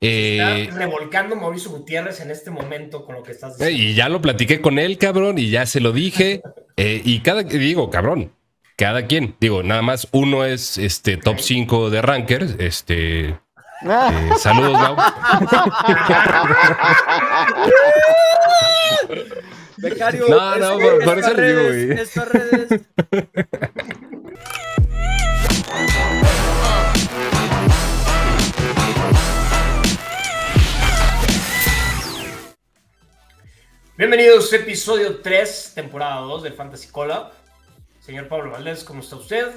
Eh, Está revolcando Mauricio Gutiérrez en este momento con lo que estás diciendo. y ya lo platiqué con él, cabrón, y ya se lo dije. eh, y cada, digo, cabrón, cada quien. Digo, nada más uno es este top 5 de rankers. Este. Ah, eh, saludos, Mau. Becario. No, no, por- por eso le digo, redes, güey. Bienvenidos a episodio 3, temporada 2 del Fantasy Collab. Señor Pablo Valdés, ¿cómo está usted?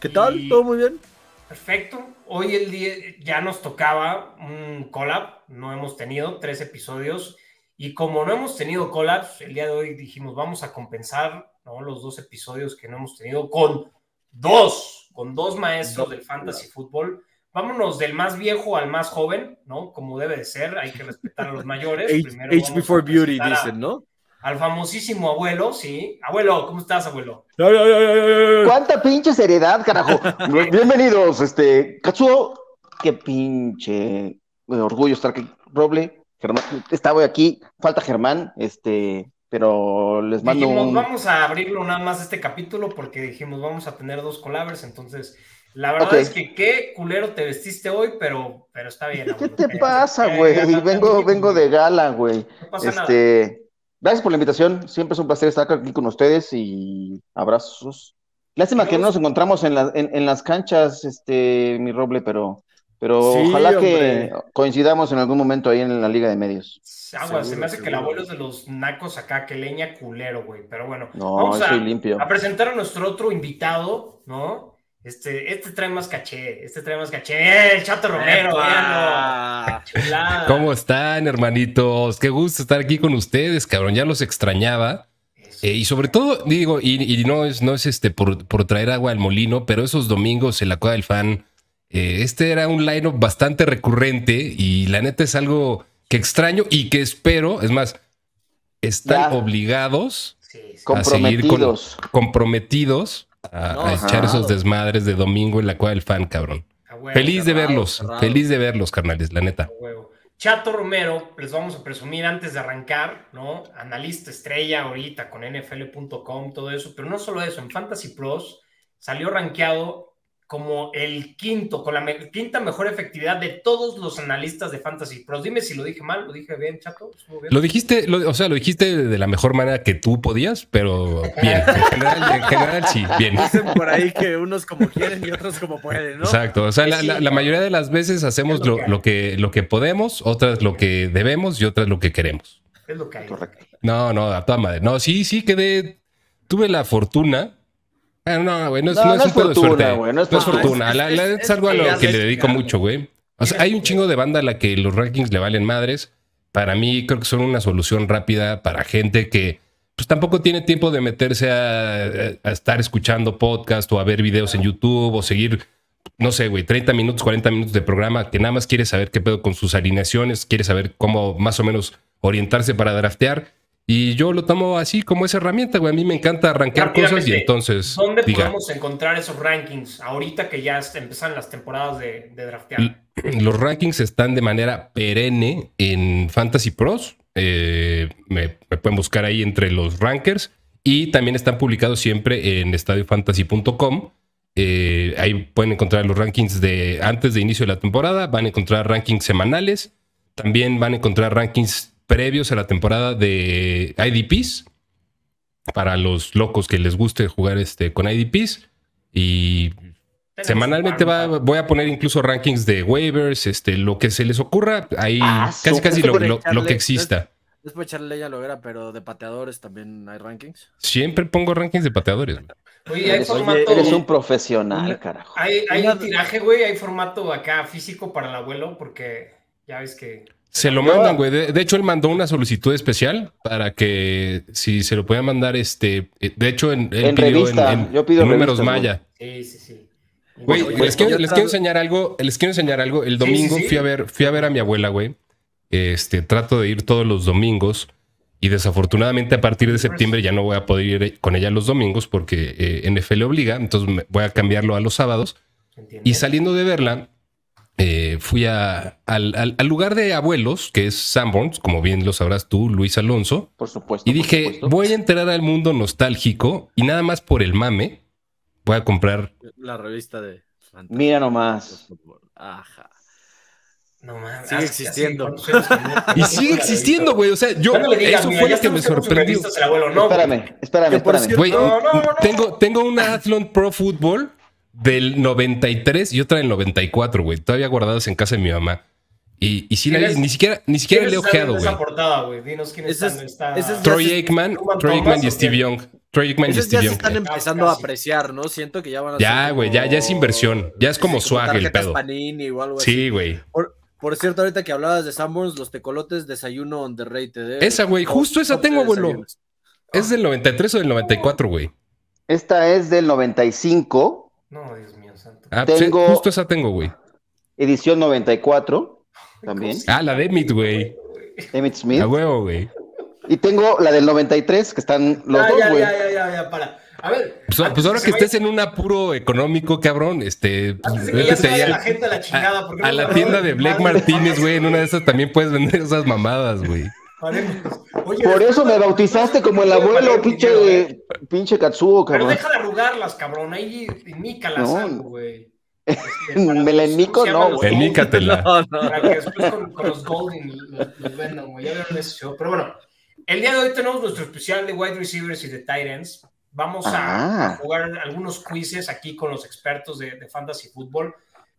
¿Qué tal? Y- ¿Todo muy bien? Perfecto. Hoy el día ya nos tocaba un collab. No hemos tenido tres episodios. Y como no hemos tenido collabs, el día de hoy dijimos vamos a compensar ¿no? los dos episodios que no hemos tenido con dos, con dos maestros del fantasy fútbol. Vámonos del más viejo al más joven, ¿no? Como debe de ser, hay que respetar a los mayores. Age, Primero age before beauty, a- dicen, ¿no? Al famosísimo abuelo, sí. Abuelo, ¿cómo estás, abuelo? ¿Cuánta pinche seriedad, carajo? Bienvenidos, este, Katsuo. Qué pinche eh, orgullo estar aquí. Roble, Germán, estaba aquí, falta Germán, este, pero les mando Dijimos, un... vamos a abrirlo nada más este capítulo porque dijimos, vamos a tener dos collabers, entonces la verdad es que qué culero te vestiste hoy, pero, pero está bien. ¿Qué abuelo. te Eh, pasa, eh, güey? eh, Vengo, eh, vengo de gala, güey. No pasa nada. Este, gracias por la invitación. Siempre es un placer estar aquí con ustedes y abrazos. Lástima que no nos encontramos en, la- en, en las canchas, este, mi Roble, pero, pero Sí, ojalá que coincidamos en algún momento ahí en la Liga de Medios. Agua, se me hace que el abuelo es de los nacos acá, que leña culero, güey. Pero bueno, No, vamos a, limpio. a presentar a nuestro otro invitado, ¿no? Este, este trae más caché, este trae más caché. ¡Eh, el Chato Romero! ¿Cómo están, hermanitos? Qué gusto estar aquí con ustedes, cabrón. Ya los extrañaba. Eh, y sobre todo, digo, y, y no es, no es este por, por traer agua al molino, pero esos domingos en la Cueva del Fan, eh, este era un line bastante recurrente y la neta es algo que extraño y que espero, es más, están Ya. obligados, Sí, sí. a seguir con- Comprometidos. A, No, a echar esos desmadres de domingo en la Cueva del Fan, cabrón. Huevo, Feliz de verlos, feliz de verlos, carnales, la neta. Chato Romero, les vamos a presumir antes de arrancar, ¿no? Analista estrella ahorita con NFL.com, todo eso, pero no solo eso, en Fantasy Pros salió rankeado como el quinto, con la me- quinta mejor efectividad de todos los analistas de Fantasy Pros. Dime si lo dije mal, lo dije bien, Chato. Lo dijiste, lo- o sea, lo dijiste de la mejor manera que tú podías, pero bien. En general, en general sí, bien. Dicen por ahí que unos como quieren y otros como pueden, ¿no? Exacto. O sea, la, mayoría de las veces hacemos lo que, lo que podemos, otras lo que debemos y otras lo que queremos. Es lo que hay. Correcto. No, no, a toda madre. No, sí, sí quedé. Tuve la fortuna. Ah, no, güey, no es, No, no es no un es fortuna, suerte. güey, no es fortuna. fortuna. La- Es- la- es- algo a lo que le dedico mucho, güey. O sea, hay un chingo de banda a la que los rankings le valen madres. Para mí, creo que son una solución rápida para gente que pues tampoco tiene tiempo de meterse a, a estar escuchando podcast o a ver videos en YouTube o seguir, no sé, güey, 30 minutos, 40 minutos de programa que nada más quiere saber qué pedo con sus alineaciones, quiere saber cómo más o menos orientarse para draftear. Y yo lo tomo así como esa herramienta, güey. A mí me encanta arrancar cosas y entonces ¿Dónde diga. podemos encontrar esos rankings ahorita que ya empiezan las temporadas de, de draftear? Los rankings están de manera perenne en Fantasy Pros. Eh, me, me pueden buscar ahí entre los rankers. Y también están publicados siempre en estadiofantasy.com. Eh, ahí pueden encontrar los rankings de antes de inicio de la temporada. Van a encontrar rankings semanales. También van a encontrar rankings previos a la temporada de IDPs. Para los locos que les guste jugar este, con IDPs. Y Semanalmente va, voy a poner incluso rankings de waivers, este, lo que se les ocurra, ahí Ah, casi casi lo, lo- lo que echarle- exista. Después echarle leña a la hoguera, pero de pateadores también hay rankings. Siempre pongo rankings de pateadores. güey. Oye, hay Eres, formato. eres un profesional, carajo. Hay, hay un tiraje, güey, hay formato acá físico para el abuelo, porque ya ves que. Se lo mandan, güey. De, de hecho, él mandó una solicitud especial para que si se lo podía mandar, este, eh, de hecho, en, él En pidió revista, en, en- yo pido en números güey. maya. Sí, sí, sí. Güey, les, quiero, les enseñar algo, les quiero enseñar algo. El Sí, domingo sí, sí. fui a ver, fui a ver a mi abuela, güey. Este, trato de ir todos los domingos. Y desafortunadamente a partir de septiembre ya no voy a poder ir con ella los domingos porque eh, NFL obliga, entonces me- voy a cambiarlo a los sábados. ¿Entiendes? Y saliendo de verla, eh, fui a, al, al- al lugar de abuelos, que es Sanborns, como bien lo sabrás tú, Luis Alonso, Por supuesto. y por dije, supuesto. voy a enterar al mundo nostálgico y nada más por el mame, voy a comprar. La revista de Mira nomás. Ajá. No mames. Sigue existiendo. Y sigue existiendo, güey. O sea, yo, digas, eso mira, fue lo que me sorprendió. abuelo, no, espérame, espérame, espérame. Güey, No, no, no, no. tengo, tengo una Athlon Pro Football del 93 y otra del 94, güey. Todavía guardadas en casa de mi mamá. Y, y sí, la- ¿Quiénes- ni siquiera, ni siquiera le he ¿Quiénes están en ojeado, esa güey. portada, güey? Dinos están. es- Está... ese es- Troy Aikman, Troy Aikman y ¿o Steve? Young. Troy Aikman y Steve se Young. están empezando a apreciar, ¿no? Siento que ya van a Ya, güey, ya, ya es inversión. Ya es como sí, swag el tarjetas pedo. Panini o algo así. Sí, güey. Por, por cierto, ahorita que hablabas de Sanborns, los tecolotes desayuno underrated. ¿eh? Esa, güey, justo esa tengo, abuelo. ¿Es del 93 o del 94, güey? Esta es del 95, No, Dios mío, santo. Ah, pues, Tengo- justo esa tengo, güey. edición 94, también. Ah, la de Emmett, güey. Emmett Smith. A huevo, güey. Y tengo la del 93, que están los Ah, dos, ya, güey. ya, ya, ya, ya, para. A ver. Pues, pues ahora que vaya- estés en un apuro económico, cabrón, este, pues, Antes de que ya vete se vaya allá la gente a la chingada. ¿por qué a no la tienda de Blake? Martínez, güey. En una de esas también puedes vender esas mamadas, güey. Oye, Por eso me bautizaste como el abuelo, pinche, ¿eh? pinche Katsuo, Pero cabrón. deja de arrugarlas, cabrón. Ahí nícalas No. algo, güey. Este, Me la los- enmico, ¿cómo se llaman no, güey. Golden? Enícatela. No, no. Para que después con, con los Golden los, los vendan, güey. Ya vieron ese show. Pero bueno, el día de hoy tenemos nuestro especial de wide receivers y de tight ends. Vamos a, Ah. a jugar algunos quizzes aquí con los expertos de, de fantasy fútbol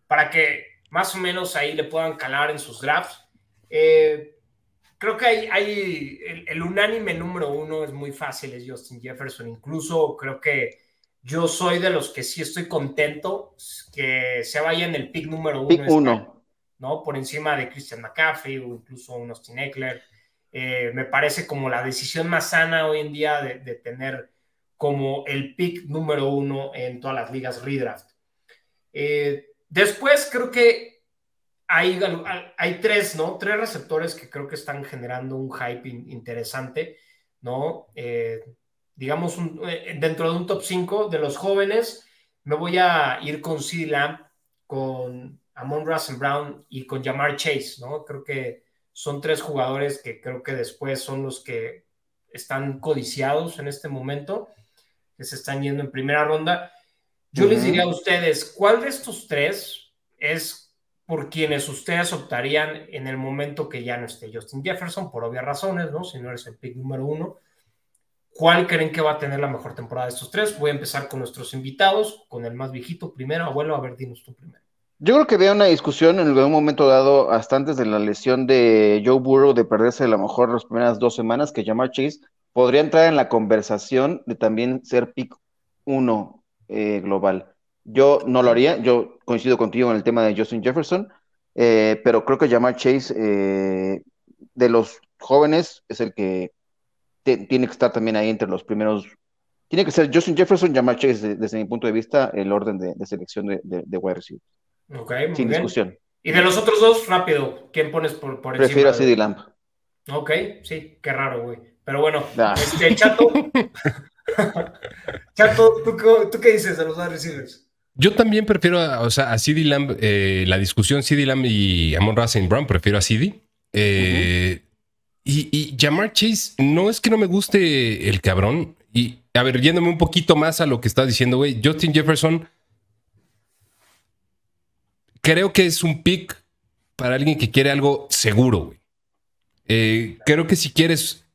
para que más o menos ahí le puedan calar en sus drafts. Eh, creo que hay, hay el, el unánime número uno es muy fácil, es Justin Jefferson. Incluso creo que yo soy de los que sí estoy contento que se vaya en el pick número uno. Pick este año. uno. ¿no? Por encima de Christian McCaffrey o incluso un Austin Eckler. Eh, me parece como la decisión más sana hoy en día de, de tener como el pick número uno en todas las ligas redraft. Eh, después creo que hay, hay tres, ¿no? Tres receptores que creo que están generando un hype in- interesante, ¿no? Eh, digamos, un- eh, dentro de un top 5 de los jóvenes, me voy a ir con CeeDee Lamb, con Amon Russell Brown y con Jamar Chase, ¿no? Creo que son tres jugadores que creo que después son los que están codiciados en este momento, que se están yendo en primera ronda. Yo les diría a ustedes, ¿cuál de estos tres es por quienes ustedes optarían en el momento que ya no esté Justin Jefferson, por obvias razones, ¿no? Si no eres el pick número uno. ¿Cuál creen que va a tener la mejor temporada de estos tres? Voy a empezar con nuestros invitados, con el más viejito primero. Abuelo, a ver, dinos tú primero. Yo creo que había una discusión en algún momento dado, hasta antes de la lesión de Joe Burrow, de perderse a lo mejor las primeras dos semanas, que Jamar Chase podría entrar en la conversación de también ser pick uno eh, global. Yo no lo haría, yo coincido contigo en el tema de Justin Jefferson, eh, pero creo que Jamar Chase, eh, de los jóvenes, es el que tiene que estar también ahí entre los primeros. Tiene que ser Justin Jefferson, Jamar Chase, de- desde mi punto de vista, el orden de, de selección de, de, de wide receiver. Ok, muy Sin bien. discusión. Y de los otros dos, rápido, ¿quién pones por, por encima? Prefiero a CD Lamb. Ok, sí, qué raro, güey. Pero bueno, Ah. este, Chato. Chato, ¿tú, qué- ¿tú qué dices de los wide receivers? Yo también prefiero, a- o sea, a Lamb, eh, la discusión CD Lamb y Amon Racing Brown, prefiero a CD. Eh, Y, y Jamar Chase, no es que no me guste el cabrón. Y a ver, yéndome un poquito más a lo que estás diciendo, güey, Justin Jefferson, creo que es un pick para alguien que quiere algo seguro, güey. Eh, creo que si quieres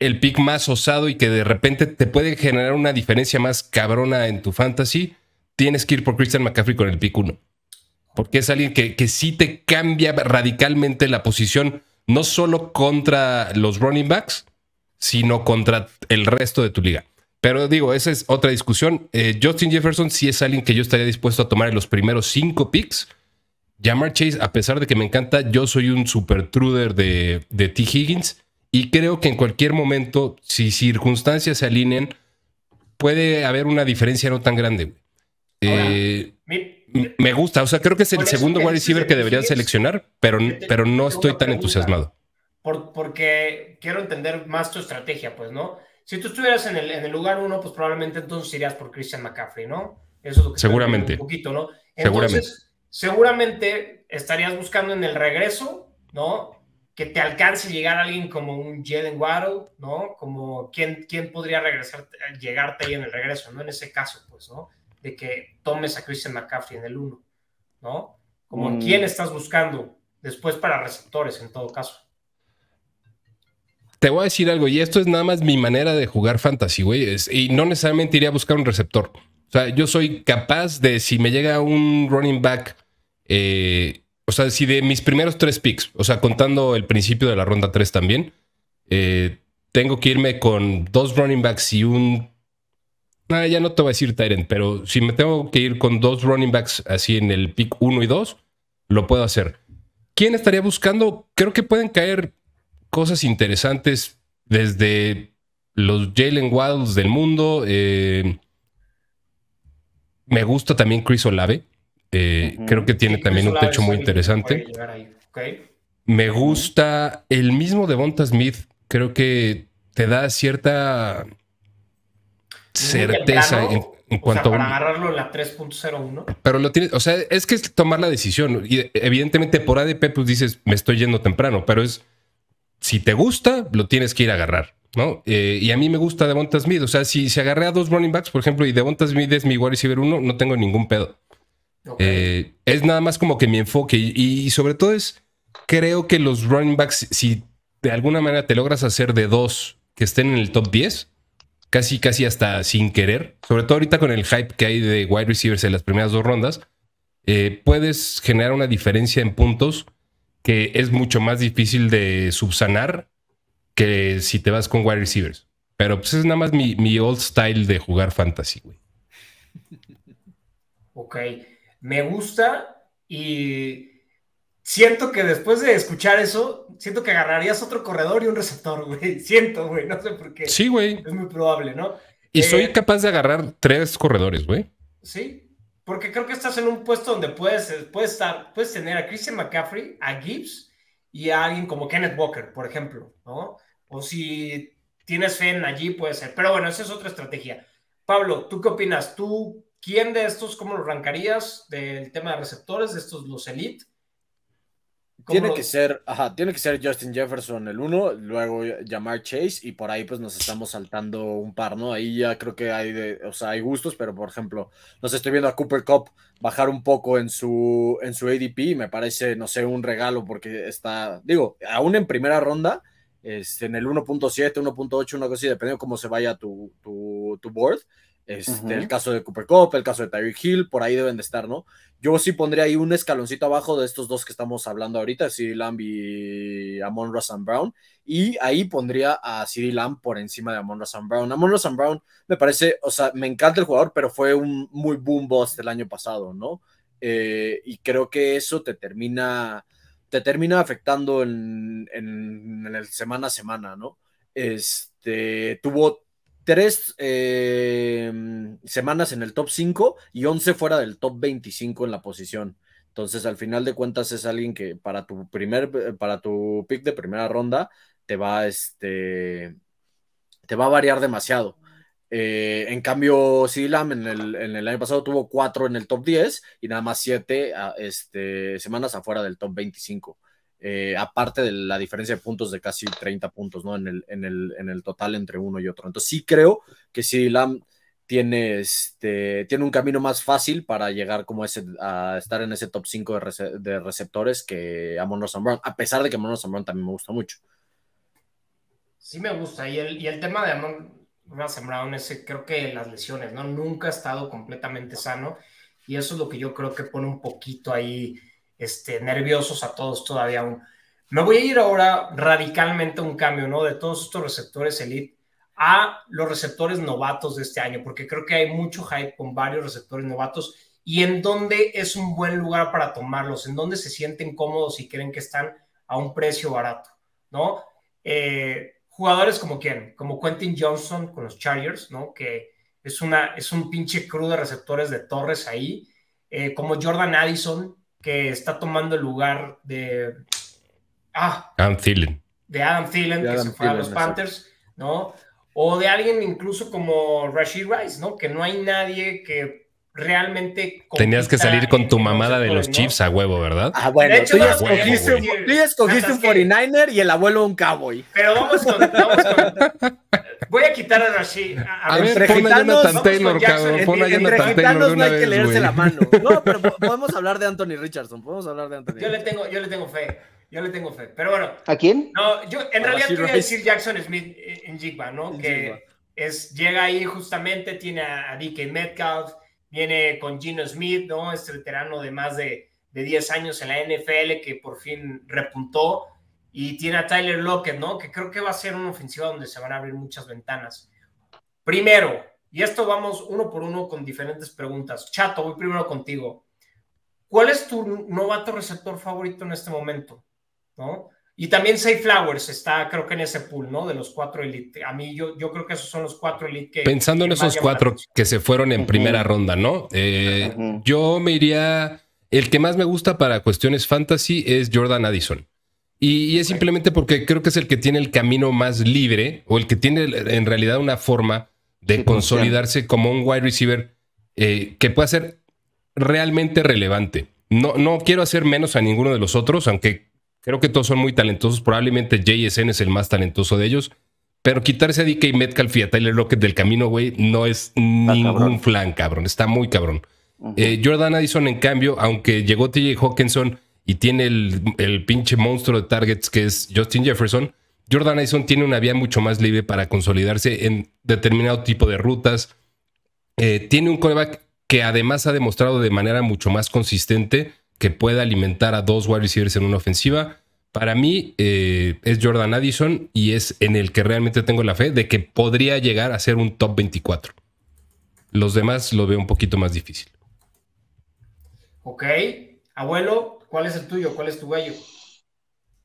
el pick más osado y que de repente te puede generar una diferencia más cabrona en tu fantasy, tienes que ir por Christian McCaffrey con el pick 1. Porque es alguien que, que sí te cambia radicalmente la posición, no solo contra los running backs, sino contra el resto de tu liga. Pero digo, esa es otra discusión. Eh, Justin Jefferson sí es alguien que yo estaría dispuesto a tomar en los primeros cinco picks. Jamar Chase, a pesar de que me encanta, yo soy un super truder de, de T. Higgins y creo que en cualquier momento, si circunstancias se alineen, puede haber una diferencia no tan grande. Eh, me gusta, o sea, creo que es el segundo wide receiver que deberían seleccionar, pero, pero no estoy tan entusiasmado. por- porque quiero entender más tu estrategia, pues, ¿no? Si tú estuvieras en el, en el lugar uno, pues probablemente entonces irías por Christian McCaffrey, ¿no? Eso es lo que Seguramente. Un poquito, ¿no? Entonces, Seguramente. seguramente estarías buscando en el regreso, ¿no? Que te alcance llegar alguien como un Jalen Waddle, ¿no? Como quién, quién podría regresar, llegarte ahí en el regreso, ¿no? En ese caso, pues, ¿no? De que tomes a Christian McCaffrey en el 1, ¿no? Como Mm. quién estás buscando después para receptores, en todo caso. Te voy a decir algo, y esto es nada más mi manera de jugar fantasy, güey. Y no necesariamente iría a buscar un receptor. O sea, yo soy capaz de, si me llega un running back, eh, o sea, si de mis primeros tres picks, o sea, contando el principio de la ronda 3 también, eh, tengo que irme con dos running backs y un. Ah, ya no te voy a decir Tyrant, pero si me tengo que ir con dos running backs así en el pick 1 y 2, lo puedo hacer. ¿Quién estaría buscando? Creo que pueden caer cosas interesantes desde los Jalen Waddles del mundo. eh, me gusta también Chris Olave. eh. Creo que tiene Sí, también un techo muy Olave interesante. Me gusta el mismo Devonta Smith. Creo que te da cierta certeza en, en o cuanto sea, a para agarrarlo en la 3.01. pero lo tienes, o sea, es que es tomar la decisión. Y evidentemente por ADP, pues dices, me estoy yendo temprano, pero es, si te gusta, lo tienes que ir a agarrar, ¿no? Eh, y a mí me gusta Devonta Smith. O sea, si, si agarré a dos running backs, por ejemplo, y Devonta Smith es mi wide receiver uno, no tengo ningún pedo. Eh, es nada más como que mi enfoque. Y, y sobre todo es, creo que los running backs, si de alguna manera te logras hacer de dos que estén en el top 10, casi, casi hasta sin querer, sobre todo ahorita con el hype que hay de wide receivers en las primeras dos rondas, eh, puedes generar una diferencia en puntos que es mucho más difícil de subsanar que si te vas con wide receivers. Pero pues es nada más mi, mi old style de jugar fantasy, güey. Ok, me gusta y siento que después de escuchar eso, siento que agarrarías otro corredor y un receptor, güey. Siento, güey, no sé por qué. Sí, güey. Es muy probable, ¿no? Y Eh, soy capaz de agarrar tres corredores, güey. Sí, porque creo que estás en un puesto donde puedes, puedes, estar, puedes tener a Christian McCaffrey, a Gibbs y a alguien como Kenneth Walker, por ejemplo, ¿no? O si tienes fe en allí, puede ser. Pero bueno, esa es otra estrategia. Pablo, ¿tú qué opinas? ¿Tú quién de estos, cómo lo rankarías del tema de receptores, de estos los elite? ¿Cómo Tiene que ser, ajá, tiene que ser Justin Jefferson el uno, luego Jamar Chase y por ahí pues nos estamos saltando un par, ¿no? Ahí ya creo que hay de, o sea, hay gustos, pero por ejemplo, nos estoy viendo a Cooper Cup bajar un poco en su en su ADP me parece, no sé, un regalo porque está, digo, aún en primera ronda, este, en el 1.7, 1.8, una cosa así, dependiendo cómo se vaya tu, tu, tu board. Este. El caso de Cooper Cup, el caso de Tyreek Hill, por ahí deben de estar, ¿no? Yo sí pondría ahí un escaloncito abajo de estos dos que estamos hablando ahorita, CD Lamb y Amon Ross Brown. Y ahí pondría a CD Lamb por encima de Amon Ross Brown. Amon Ross Brown me parece, o sea, me encanta el jugador, pero fue un muy boom bust el año pasado, ¿no? Eh, y creo que eso te termina, te termina afectando en, en, en el semana a semana, ¿no? Este, tuvo tres eh, semanas en el top 5 y 11 fuera del top 25 en la posición. Entonces, al final de cuentas, es alguien que para tu primer, para tu pick de primera ronda, te va, este, te va a variar demasiado. Eh, en cambio, Silam en el, en el año pasado tuvo 4 en el top 10 y nada más 7 este, semanas afuera del top 25. Eh, aparte de la diferencia de puntos de casi 30 puntos, ¿no? En el, en el, en el total entre uno y otro. Entonces sí creo que si Lam tiene, este, tiene un camino más fácil para llegar como ese, a estar en ese top 5 de, de receptores que a Monroe Brown, a pesar de que Monroe Brown también me gusta mucho. Sí me gusta. Y el, y el tema de Amon Russell Brown, ese, creo que las lesiones, ¿no? Nunca ha estado completamente sano. Y eso es lo que yo creo que pone un poquito ahí este, nerviosos a todos todavía aún. Me voy a ir ahora radicalmente a un cambio, ¿no? De todos estos receptores elite a los receptores novatos de este año, porque creo que hay mucho hype con varios receptores novatos y en dónde es un buen lugar para tomarlos, en dónde se sienten cómodos y creen que están a un precio barato, ¿no? Eh, jugadores como quién, como Quentin Johnson con los Chargers, ¿no? Que es, una, es un pinche crew de receptores de Torres ahí, eh, como Jordan Addison, que está tomando el lugar de. Ah, Adam Thielen. de Adam Thielen, De que Adam se fue a los Panthers, ¿no? O de alguien incluso como Rashid Rice, ¿no? Que no hay nadie que realmente. Tenías que salir con tu mamada de los Chiefs a huevo, ¿verdad? Ah, bueno, tú ya escogiste, un, tú ya escogiste un 49er y el abuelo un cowboy. Pero vamos con. Vamos con voy a quitar a Rashid. A, a ver, pon a Jonathan Taylor, cabrón. Pon a Jonathan Taylor. no hay que leerse la mano. No, pero podemos hablar de Anthony Richardson. Podemos hablar de Anthony. Yo le tengo, yo le tengo fe. Yo le tengo fe. Pero bueno. ¿A quién? No, yo en realidad quería decir Jackson Smith en Jigba, ¿no? que es, llega ahí justamente, tiene a, DK Metcalf, viene con Gino Smith, ¿no? Este veterano de más de, de 10 años en la NFL que por fin repuntó. Y tiene a Tyler Lockett, ¿no? Que creo que va a ser una ofensiva donde se van a abrir muchas ventanas. Primero, y esto vamos uno por uno con diferentes preguntas. Chato, voy primero contigo. ¿Cuál es tu novato receptor favorito en este momento? ¿No? Y también Safe Flowers está, creo que en ese pool, ¿no? De los cuatro elite. A mí, yo, yo creo que esos son los cuatro elite que. Pensando en esos cuatro que se fueron en primera ronda, ¿no? Eh, yo me iría. El que más me gusta para cuestiones fantasy es Jordan Addison. Y, es simplemente porque creo que es el que tiene el camino más libre o el que tiene en realidad una forma de consolidarse como un wide receiver eh, que pueda ser realmente relevante. No, no quiero hacer menos a ninguno de los otros, aunque Creo que todos son muy talentosos. Probablemente JSN es el más talentoso de ellos. Pero quitarse a DK Metcalf y a Tyler Lockett del camino, güey, no es ningún flan, cabrón. Está muy cabrón. Eh, Jordan Addison, en cambio, aunque llegó TJ Hawkinson y tiene el, pinche monstruo de targets que es Justin Jefferson, Jordan Addison tiene una vía mucho más libre para consolidarse en determinado tipo de rutas. Eh, tiene un coreback que además ha demostrado de manera mucho más consistente que pueda alimentar a dos wide receivers en una ofensiva. Para mí eh, es Jordan Addison y es en el que realmente tengo la fe de que podría llegar a ser un top 24. Los demás lo veo un poquito más difícil. Ok. Abuelo, ¿cuál es el tuyo? ¿Cuál es tu gallo?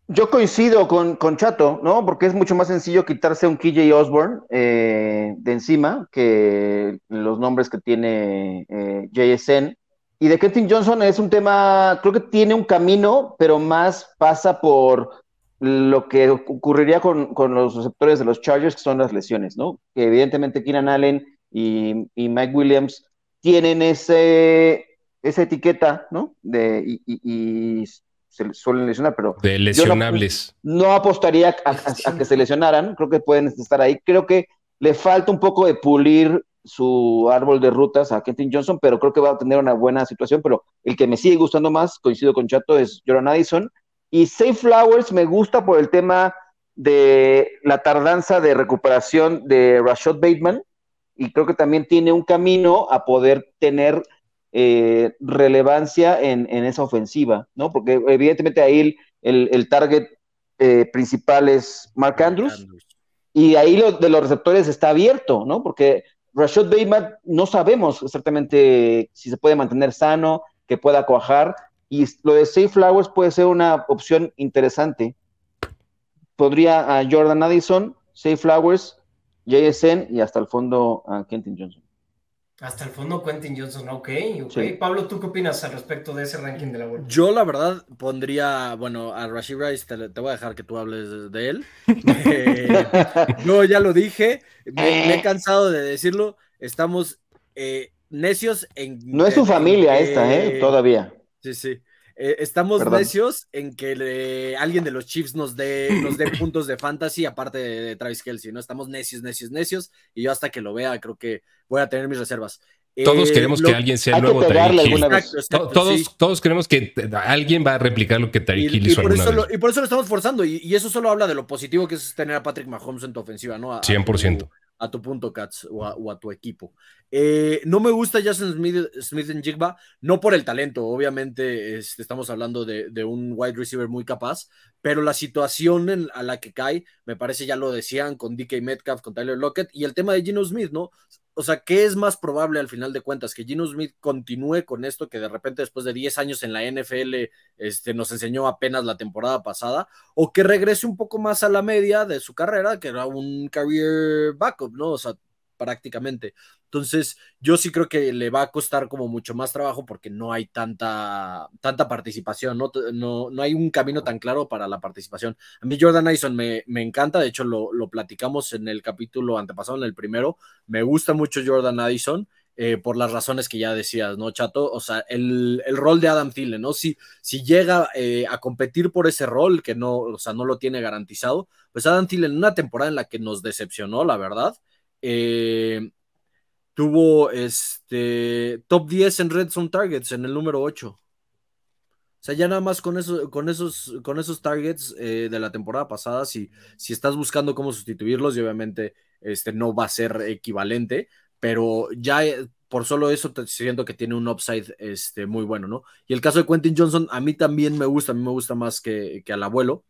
Yo coincido con, con, Chato, ¿no? Porque es mucho más sencillo quitarse un KJ Osborne eh, de encima que los nombres que tiene eh, JSN. Y de Kenton Johnson es un tema, creo que tiene un camino, pero más pasa por lo que ocurriría con, los receptores de los Chargers, que son las lesiones, ¿no? Que evidentemente Keenan Allen y, Mike Williams tienen ese, esa etiqueta, ¿no? De, y, se suelen lesionar, pero... De lesionables. No, apostaría a, que se lesionaran, creo que pueden estar ahí. Creo que le falta un poco de pulir su árbol de rutas a Kenton Johnson, pero creo que va a tener una buena situación. Pero el que me sigue gustando más, coincido con Chato, es Jordan Addison. Y Safe Flowers me gusta por el tema de la tardanza de recuperación de Rashad Bateman. Y creo que también tiene un camino a poder tener eh, relevancia en, esa ofensiva, ¿no? Porque evidentemente ahí el, target eh, principal es Mark Andrews. Y ahí lo de los receptores está abierto, ¿no? Porque Rashad Bateman no sabemos exactamente si se puede mantener sano, que pueda cuajar, y lo de Safe Flowers puede ser una opción interesante. Podría a Jordan Addison, Safe Flowers, JSN y hasta el fondo a Kenton Johnson. Hasta el fondo Quentin Johnson, ok, ok. Pablo, ¿tú qué opinas al respecto de ese ranking de la bolsa? Yo la verdad pondría, bueno, a Rashid Rice te, voy a dejar que tú hables de él. eh, yo ya lo dije, me, he cansado de decirlo, estamos eh, necios en... No es su familia esta, ¿eh? Todavía. Sí, sí. Eh, estamos necios en que alguien de los Chiefs nos dé, nos dé puntos de fantasy aparte de, Travis Kelsey, ¿no? Estamos necios, necios, necios, y yo hasta que lo vea creo que voy a tener mis reservas. Todos eh, queremos que alguien sea el nuevo Hill. todos, todos queremos que alguien va a replicar lo que Tariq Hill hizo y por, eso lo, y por eso lo estamos forzando, y, eso solo habla de lo positivo que es tener a Patrick Mahomes en tu ofensiva, ¿no? 100% a tu punto, Katz, o a, tu equipo. Eh, no me gusta Jason Smith, Smith, en Jigba, no por el talento, obviamente este, estamos hablando de, un wide receiver muy capaz, pero la situación a la que cae, me parece ya lo decían con DK Metcalf, con Tyler Lockett, y el tema de Gino Smith, ¿no? o sea, ¿qué es más probable al final de cuentas? ¿Que Gino Smith continúe con esto que de repente después de 10 años en la NFL este, nos enseñó apenas la temporada pasada? ¿O que regrese un poco más a la media de su carrera, que era un career backup, ¿no? O sea, prácticamente. Entonces, yo sí creo que le va a costar como mucho más trabajo porque no hay tanta, tanta participación, ¿no? No, no hay un camino tan claro para la participación. A mí Jordan Addison me, me encanta, de hecho lo, lo, platicamos en el capítulo antepasado, en el primero. Me gusta mucho Jordan Addison. eh, por las razones que ya decías, ¿no, Chato? O sea, el, rol de Adam Thielen, ¿no? Si, si llega eh, a competir por ese rol, que no, o sea, no lo tiene garantizado, pues Adam Thielen, en una temporada en la que nos decepcionó, la verdad, eh, tuvo este top 10 en Red Zone Targets en el número 8. O sea, ya nada más con, eso, con, esos, con esos targets de la temporada pasada, si, si estás buscando cómo sustituirlos, y obviamente este, no va a ser equivalente, pero ya eh, por solo eso siento que tiene un upside este, muy bueno, ¿no? Y el caso de Quentin Johnson, a mí también me gusta, a mí me gusta más que, al abuelo,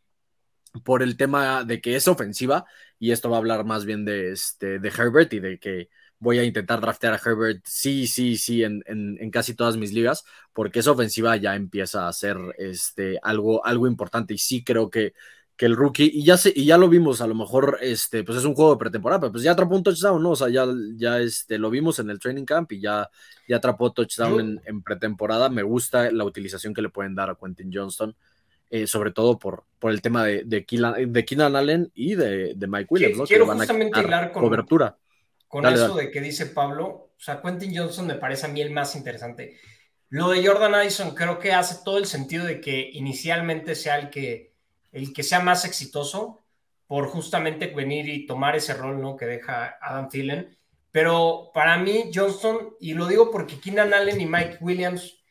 por el tema de que es ofensiva, y esto va a hablar más bien de, este, de Herbert y de que voy a intentar draftear a Herbert, sí, sí, sí, en, en, casi todas mis ligas, porque esa ofensiva ya empieza a ser este, algo, algo importante, y sí creo que que el rookie, y ya, y ya lo vimos, a lo mejor este, pues es un juego de pretemporada, pero pues ya atrapó un touchdown, ¿no? O sea, ya, ya este, lo vimos en el training camp y ya, ya atrapó touchdown en, pretemporada. Me gusta la utilización que le pueden dar a Quentin Johnston, eh, sobre todo por, por el tema de, de, Keenan, Allen y de, Mike Williams, ¿no? Quiero justamente hilar con, cobertura. Con eso de que dice Pablo, o sea, Quentin Johnson me parece a mí el más interesante. Lo de Jordan Addison creo que hace todo el sentido de que inicialmente sea el que el que sea más exitoso por justamente venir y tomar ese rol ¿no? que deja Adam Thielen. Pero para mí, Johnston, y lo digo porque Keenan Allen y Mike Williams,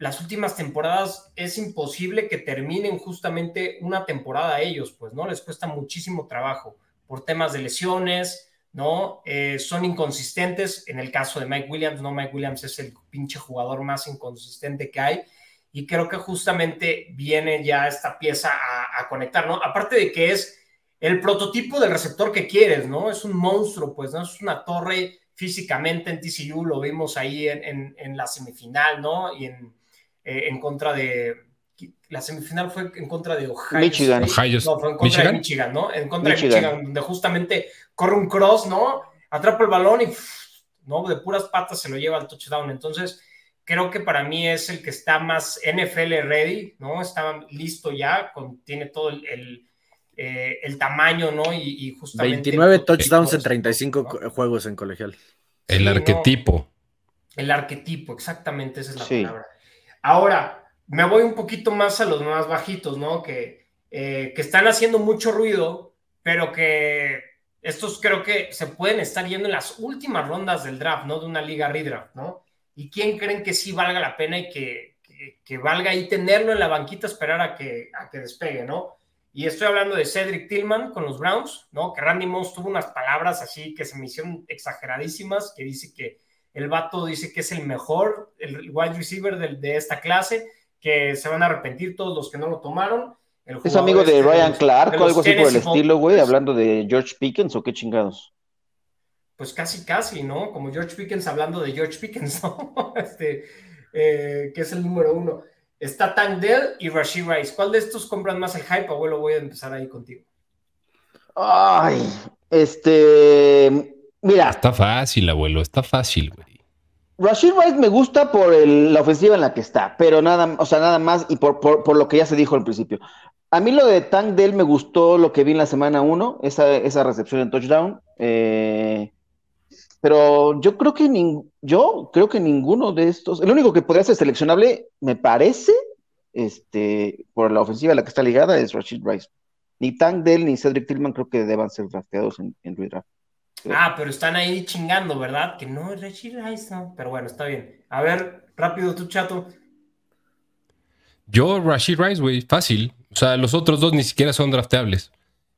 las últimas temporadas es imposible que terminen justamente una temporada a ellos, pues, ¿no? Les cuesta muchísimo trabajo por temas de lesiones, ¿no? Eh, son inconsistentes. En el caso de Mike Williams, ¿no? Mike Williams es el pinche jugador más inconsistente que hay y creo que justamente viene ya esta pieza a, conectar, ¿no? Aparte de que es el prototipo del receptor que quieres, ¿no? Es un monstruo, pues, ¿no? Es una torre físicamente en TCU, lo vimos ahí en, la semifinal, ¿no? Y en, eh, en contra de, la semifinal fue en contra de Ohio. Michigan. No, fue en contra de Michigan, ¿no? En contra de Michigan, donde justamente corre un cross, ¿no? Atrapa el balón y, ¿no? De puras patas se lo lleva al touchdown. Entonces, creo que para mí es el que está más NFL ready, ¿no? Está listo ya, tiene todo el, eh, el, tamaño, ¿no? Y, justamente... 29 touchdowns en 35 juegos en colegial. El arquetipo. el arquetipo, exactamente, esa es la palabra. Ahora, me voy un poquito más a los más bajitos, ¿no? Que, eh, que están haciendo mucho ruido, pero que estos creo que se pueden estar yendo en las últimas rondas del draft, ¿no? De una liga redraft, ¿no? y quién creen que sí valga la pena y que, que, valga ahí tenerlo en la banquita, esperar a que, a que despegue, ¿no? Y estoy hablando de Cedric Tillman con los Browns, ¿no? Que Randy Moss tuvo unas palabras así que se me hicieron exageradísimas, que dice que el vato dice que es el mejor, el wide receiver de, de esta clase, que se van a arrepentir todos los que no lo tomaron. ¿Es amigo de este Ryan Clark o algo así por el estilo, güey? Hablando de George Pickens o qué chingados pues casi, casi, ¿no? Como George Pickens hablando de George Pickens, ¿no? Este, eh, que es el número uno. Está Tank Dell y Rashid Rice. ¿Cuál de estos compran más el hype, abuelo? Voy a empezar ahí contigo. Ay, este. Mira. Está fácil, abuelo, está fácil, güey. Rashid Rice me gusta por la ofensiva en la que está, pero nada, o sea, nada más y por, por, lo que ya se dijo al principio. A mí lo de Tank Dell me gustó lo que vi en la semana uno, esa, esa recepción en touchdown. Eh, pero yo creo que yo creo que ninguno de estos, el único que podría ser seleccionable, me parece, este, por la ofensiva a la que está ligada, es Rashid Rice. Ni Tank Dell ni Cedric Tillman creo que deban ser drafteados en, en redraft. Ah, pero están ahí chingando, ¿verdad? Que no es Rashid Rice, no. Pero bueno, está bien. A ver, rápido tu chato. Yo, Rashid Rice, güey, fácil. O sea, los otros dos ni siquiera son drafteables.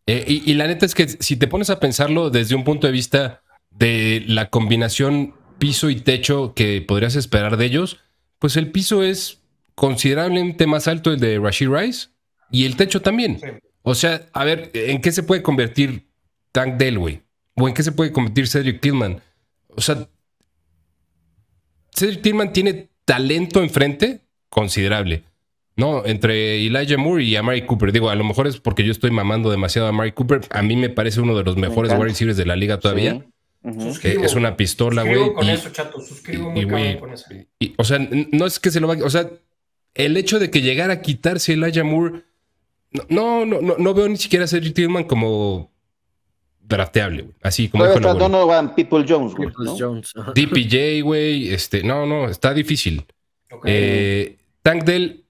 Eh, y, la neta es que si te pones a pensarlo desde un punto de vista de la combinación piso y techo que podrías esperar de ellos, pues el piso es considerablemente más alto el de Rashid Rice y el techo también. O sea, a ver, ¿en qué se puede convertir Tank Delway? ¿O en qué se puede convertir Cedric Tillman? O sea, Cedric Tillman tiene talento enfrente considerable. No, entre Elijah Moore y Amari Cooper. Digo, a lo mejor es porque yo estoy mamando demasiado a Amari Cooper. A mí me parece uno de los mejores wide receivers de la liga todavía es una pistola, güey. con eso, chato. Suscribo muy con eso. o sea, no es que se lo va O sea, el hecho de que llegara a quitarse el Moore. No, no, no, no veo ni siquiera a Cedric Tillman como drafteable, güey. Así como dijo está. Donovan People Jones, güey. ¿no? Jones. DPJ, güey, este, no, no, está difícil. Ok. Eh, Tank Dell,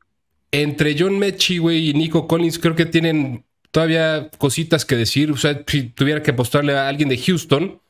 entre John Mechie, güey, y Nico Collins, creo que tienen todavía cositas que decir. O sea, si tuviera que apostarle a alguien de Houston,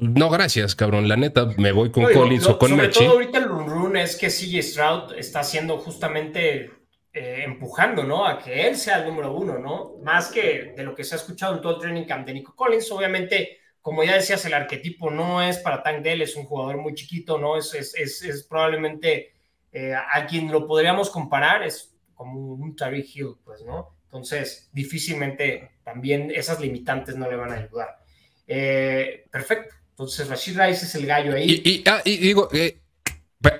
no, gracias, cabrón. La neta, me voy con No, Collins lo- o con sobre Mechie. todo ahorita el run run es que CJ Stroud está haciendo justamente eh, empujando, ¿no? A que él sea el número uno, ¿no? Más que de lo que se ha escuchado en todo el training camp de Nico Collins. Obviamente, como ya decías, el arquetipo no es para Tank Dell, es un jugador muy chiquito, ¿no? Es, es, es, probablemente eh, a quien lo podríamos comparar, es como un Tariq Hill, pues, ¿no? Entonces, difícilmente también esas limitantes no le van a ayudar. Eh, perfecto. Entonces, Rashid Rice es el gallo ahí. Y, ah, digo, eh,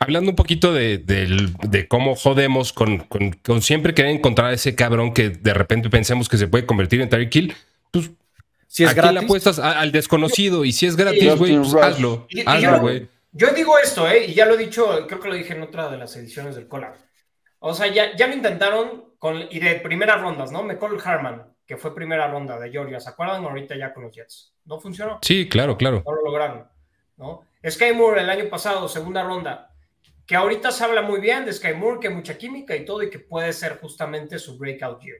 hablando un poquito de, de cómo jodemos con, con- con siempre querer encontrar a ese cabrón que de repente pensemos que se puede convertir en Tyreek Hill, pues Si es ¿a quién le gratis, apuestas A- al desconocido y si es gratis, güey, pues hazlo, Y- yo- güey. Yo digo esto, ¿eh? y ya lo he dicho, creo que lo dije en otra de las ediciones del Collab. O sea, ya, ya lo intentaron con, y de primeras rondas, ¿no? McCall Harman, que fue primera ronda de Georgia, ¿se acuerdan? Ahorita ya con los Jets. No funcionó, Sí, claro, claro. no lo lograron, ¿no? Sky Moore el año pasado, segunda ronda, que ahorita se habla muy bien de Sky Moore, que hay mucha química y todo, y que puede ser justamente su breakout year.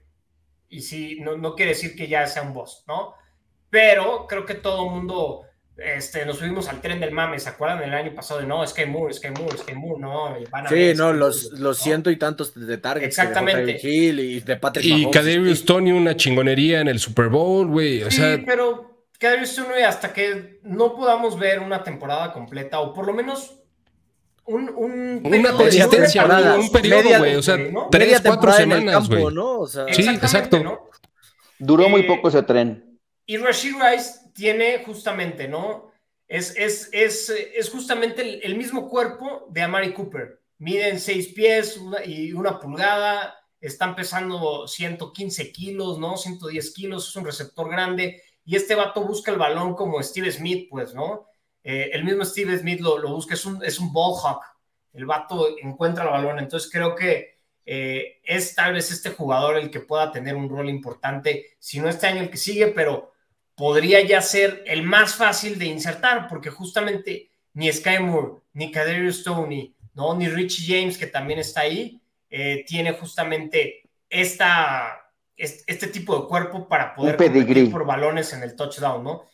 Y sí, no, no quiere decir que ya sea un boss, ¿no? Pero creo que todo el mundo este, nos subimos al tren del mame, ¿se acuerdan del año pasado de no, Sky Moore, Sky Moore, Sky Moore, no? van a Sí, ver no, Sky los, Moore, los ¿no? ciento y tantos de targets. Exactamente. Tyreek Hill y de Patrick Y. Kadarius Tony, una chingonería en el Super Bowl, güey. O Sí, sea, pero Kadarius Toney hasta que no podamos ver una temporada completa, o por lo menos un, un una consistencia, partidos, un periodo, güey. O sea, ¿no? tres, Media cuatro semanas, güey. ¿no? O sea, Sí, exacto. ¿no? Duró muy Eh, poco ese tren. Y Rashid Rice tiene justamente, ¿no? Es, es, es, es justamente el, el mismo cuerpo de Amari Cooper. Miden seis pies una- y una pulgada, están pesando 115 kilos, ¿no? 110 kilos, es un receptor grande. Y este vato busca el balón como Steve Smith, pues, ¿no? Eh, el mismo Steve Smith lo, lo busca, es un, es un ball hawk. El vato encuentra el balón. Entonces creo que eh, es tal vez este jugador el que pueda tener un rol importante, si no este año el que sigue, pero podría ya ser el más fácil de insertar, porque justamente ni Sky Moore, ni Kadarius Stoney, ¿no? ni Richie James, que también está ahí, eh, tiene justamente esta, este, este tipo de cuerpo para poder competir por balones en el touchdown, ¿no?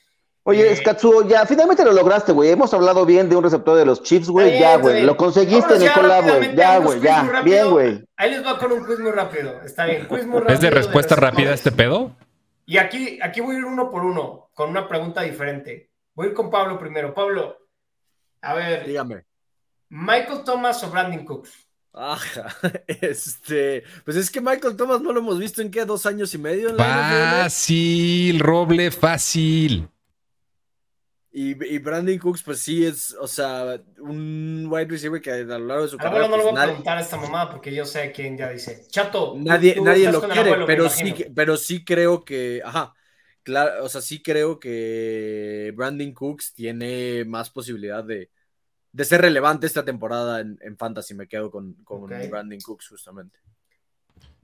Oye, Eh, Skatsuo, ya finalmente lo lograste, güey. Hemos hablado bien de un receptor de los Chiefs, güey. Ya, güey. Lo conseguiste collab, güey. Ya, güey, ya. Bien, güey. Ahí les va con un quiz muy rápido. Está bien, quiz muy rápido. ¿Es de respuesta rápida este pedo? Y aquí, aquí voy a ir uno por uno, con una pregunta diferente. Voy a ir con Pablo primero. Pablo, a ver, dígame. ¿Michael Thomas o Brandon Cooks? Ajá, este, pues es que Michael Thomas no lo hemos visto en qué, dos años y medio en la NFL? Fácil, Roble, fácil. Y, y Brandon Cooks, pues sí es, o sea, un wide receiver que a lo largo de su carrera. no le pues, voy a nadie, preguntar a esta mamá porque yo sé quién ya dice. Chato, nadie, tú nadie lo quiere, abuelo, pero sí, pero sí creo que, ajá, claro, o sea, sí creo que Brandon Cooks tiene más posibilidad de, de ser relevante esta temporada en, en Fantasy. Me quedo con, con Ok. Brandon Cooks justamente.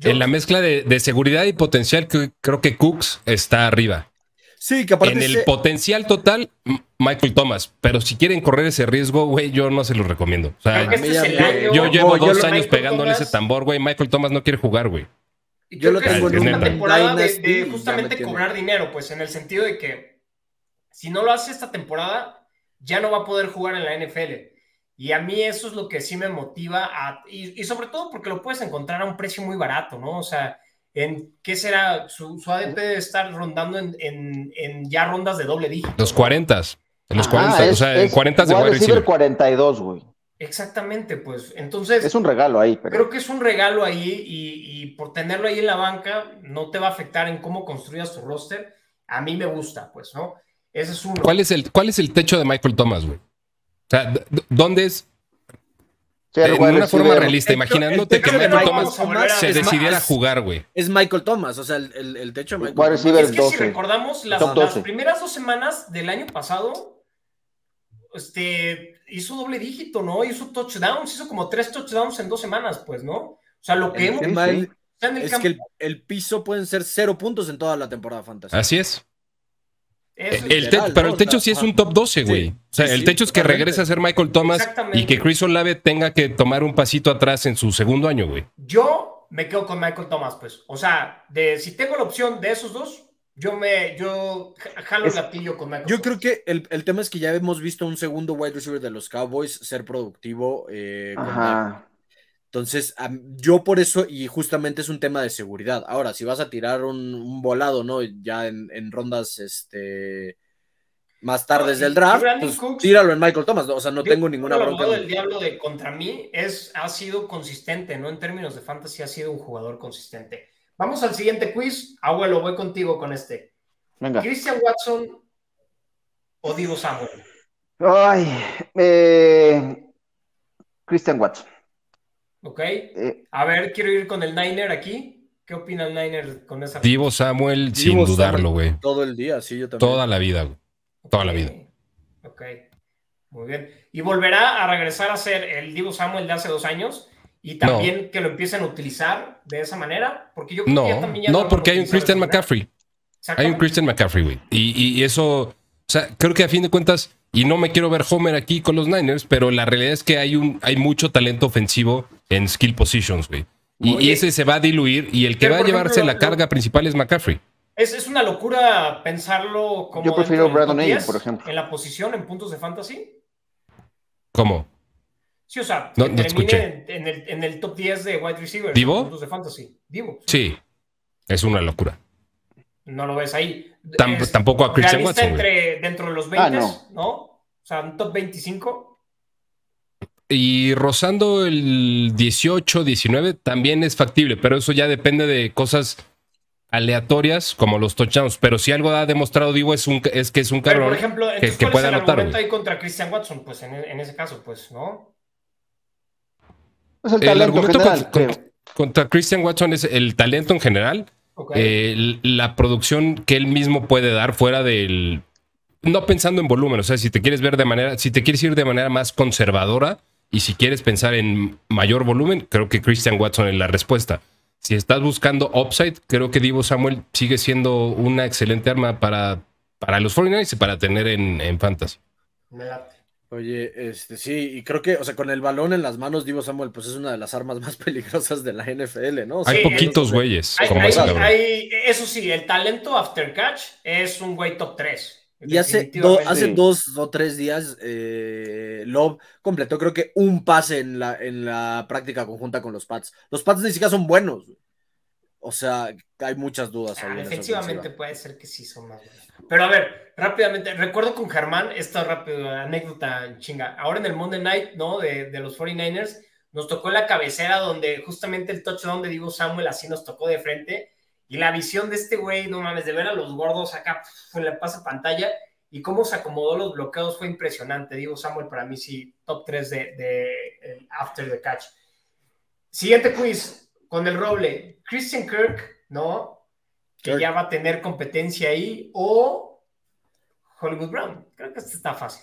En la mezcla de, de seguridad y potencial, creo que Cooks está arriba. Sí, que aparte En el se- potencial total, Michael Thomas. Pero si quieren correr ese riesgo, güey, yo no se lo recomiendo. O sea, este es el yo- año. yo llevo yo dos lo- años Michael pegándole Thomas- ese tambor, güey. Michael Thomas no quiere jugar, güey. Yo lo que tengo es en una un temporada de, de justamente cobrar dinero, pues en el sentido de que si no lo hace esta temporada, ya no va a poder jugar en la NFL. Y a mí eso es lo que sí me motiva, a, y, y sobre todo porque lo puedes encontrar a un precio muy barato, ¿no? O sea, en qué será, su, su ADP debe estar rondando en, en- en ya rondas de doble dígito. Los 40. En los Ah, 40. o es- sea, en es 40 de wide receiver receiver. 42, güey. Exactamente, pues. Entonces, Es un regalo ahí, pero. Creo que es un regalo ahí y, y por tenerlo ahí en la banca no te va a afectar en cómo construyas tu roster. A mí me gusta, pues, ¿no? Ese es uno. ¿Cuál es, el, ¿Cuál es el techo de Michael Thomas, güey? O sea, ¿dónde es? Wide una forma realista, El imaginándote el que de Michael Michael Thomas Thomas se decidiera más- jugar, güey. Es Michael Thomas, o sea, el, el- el techo de Michael Thomas. es que 12. si recordamos las, Top las 12. primeras dos semanas del año pasado, este, hizo doble dígito, ¿no? Hizo touchdowns, hizo como tres touchdowns en dos semanas, pues, ¿no? O sea, lo que El hemos es- campo. que el, el piso pueden ser cero puntos en toda la temporada fantasy. Así es. Eso El es- literal, te- pero el techo sí es un top 12, güey. sí. O sea, Sí, el sí, techo es que regrese a ser Michael Thomas y que Chris Olave tenga que tomar un pasito atrás en su segundo año, güey. Yo me quedo con Michael Thomas, pues. O sea, de, si tengo la opción de esos dos, yo me yo ja- jalo Es- el gatillo con Michael Yo Thomas. creo que el, el tema es que ya hemos visto un segundo wide receiver de los Cowboys ser productivo. eh, con. Entonces, yo por eso, y justamente es un tema de seguridad. Ahora, si vas a tirar un, un volado, ¿no? Ya en, en rondas este, más tardes y- del draft, pues, Cooks- tíralo en Michael Thomas. ¿no? O sea, no Yo- tengo ninguna el bronca. en- del diablo de contra mí es, ha sido consistente, ¿no? En términos de fantasy ha sido un jugador consistente. Vamos al siguiente quiz. Abuelo, voy contigo con este. Venga. ¿Christian Watson o Divo Samuel? Ay, eh, Christian Watson. ¿Ok? Eh, A ver, quiero ir con el Niner aquí. ¿Qué opina el Niner con esa? Divo Samuel, sin dudarlo, güey. Todo el día, sí, yo también. Toda la vida, güey. Toda la vida. Ok, muy bien. ¿Y volverá a regresar a ser el Divo Samuel de hace dos años? Y también que lo empiecen a utilizar de esa manera, porque yo creo que ya No, también ya no, han porque hay un Christian manera. McCaffrey. Hay un. Christian McCaffrey, güey. Y, y- y eso, o sea, creo que a fin de cuentas, y no me quiero ver Homer aquí con los Niners, pero la realidad es que hay, un, hay mucho talento ofensivo en skill positions, güey. Y, ese se va a diluir y el que va a llevarse ejemplo, la lo- carga principal es McCaffrey. Es, es una locura pensarlo como. Yo prefiero Brandon 10, por ejemplo. En la posición, en puntos de fantasy. ¿Cómo? Sí, o sea, No- que no termine escuché. en, en el, en el top 10 de wide receivers. ¿Divo? en Puntos de fantasy. Divo. Sí, es una locura. No lo ves ahí. Es tampoco a Christian Watson, entre, dentro de los 20, Ah, no. no. O sea, un top 25. Y rozando el 18, 19 también es factible, pero eso ya depende de cosas aleatorias como los touchdowns. Pero si algo ha demostrado Divo es, un, es que es un Pero, cabrón. por ejemplo, entonces, que ¿cuál pueda es el anotar, ahí contra Christian Watson? Pues en, en ese caso, pues, ¿no? es el argumento general, con- creo. Contra Christian Watson es el talento en general, Eh, la producción que él mismo puede dar fuera del. No pensando en volumen, o sea, si te quieres ver de manera, si te quieres ir de manera más conservadora y si quieres pensar en mayor volumen, creo que Christian Watson es la respuesta. Si estás buscando upside, creo que Divo Samuel sigue siendo una excelente arma para, para los 49ers y para tener en, en fantasy. Me late. Oye, este sí, y creo que, o sea, con el balón en las manos, Divo Samuel, pues es una de las armas más peligrosas de la NFL, ¿no? O sea, Hay poquitos güeyes Hay- como hay- eso sí, el talento after catch es un güey top 3. Y hace, do- hace dos o tres días, eh, Love completó creo que un pase en la, en la práctica conjunta con los Pats. Los Pats ni siquiera son buenos. güey. O sea, hay muchas dudas. Defensivamente ofensiva. puede ser que sí son más buenos. Pero a ver, rápidamente, recuerdo con Germán esta rápida anécdota chinga. Ahora en el Monday Night, ¿no? De, de los 49ers, nos tocó la cabecera donde justamente el touchdown de Divo Samuel así nos tocó de frente. Y la visión de este güey, no mames, de ver a los gordos acá en la pasa pantalla y cómo se acomodó los bloqueos fue impresionante. Divo Samuel para mí sí, top 3 de, de after the catch. Siguiente quiz con el roble. Christian Kirk, ¿no? Que Kirk. ya va a tener competencia ahí. O Hollywood Brown. Creo que este está fácil.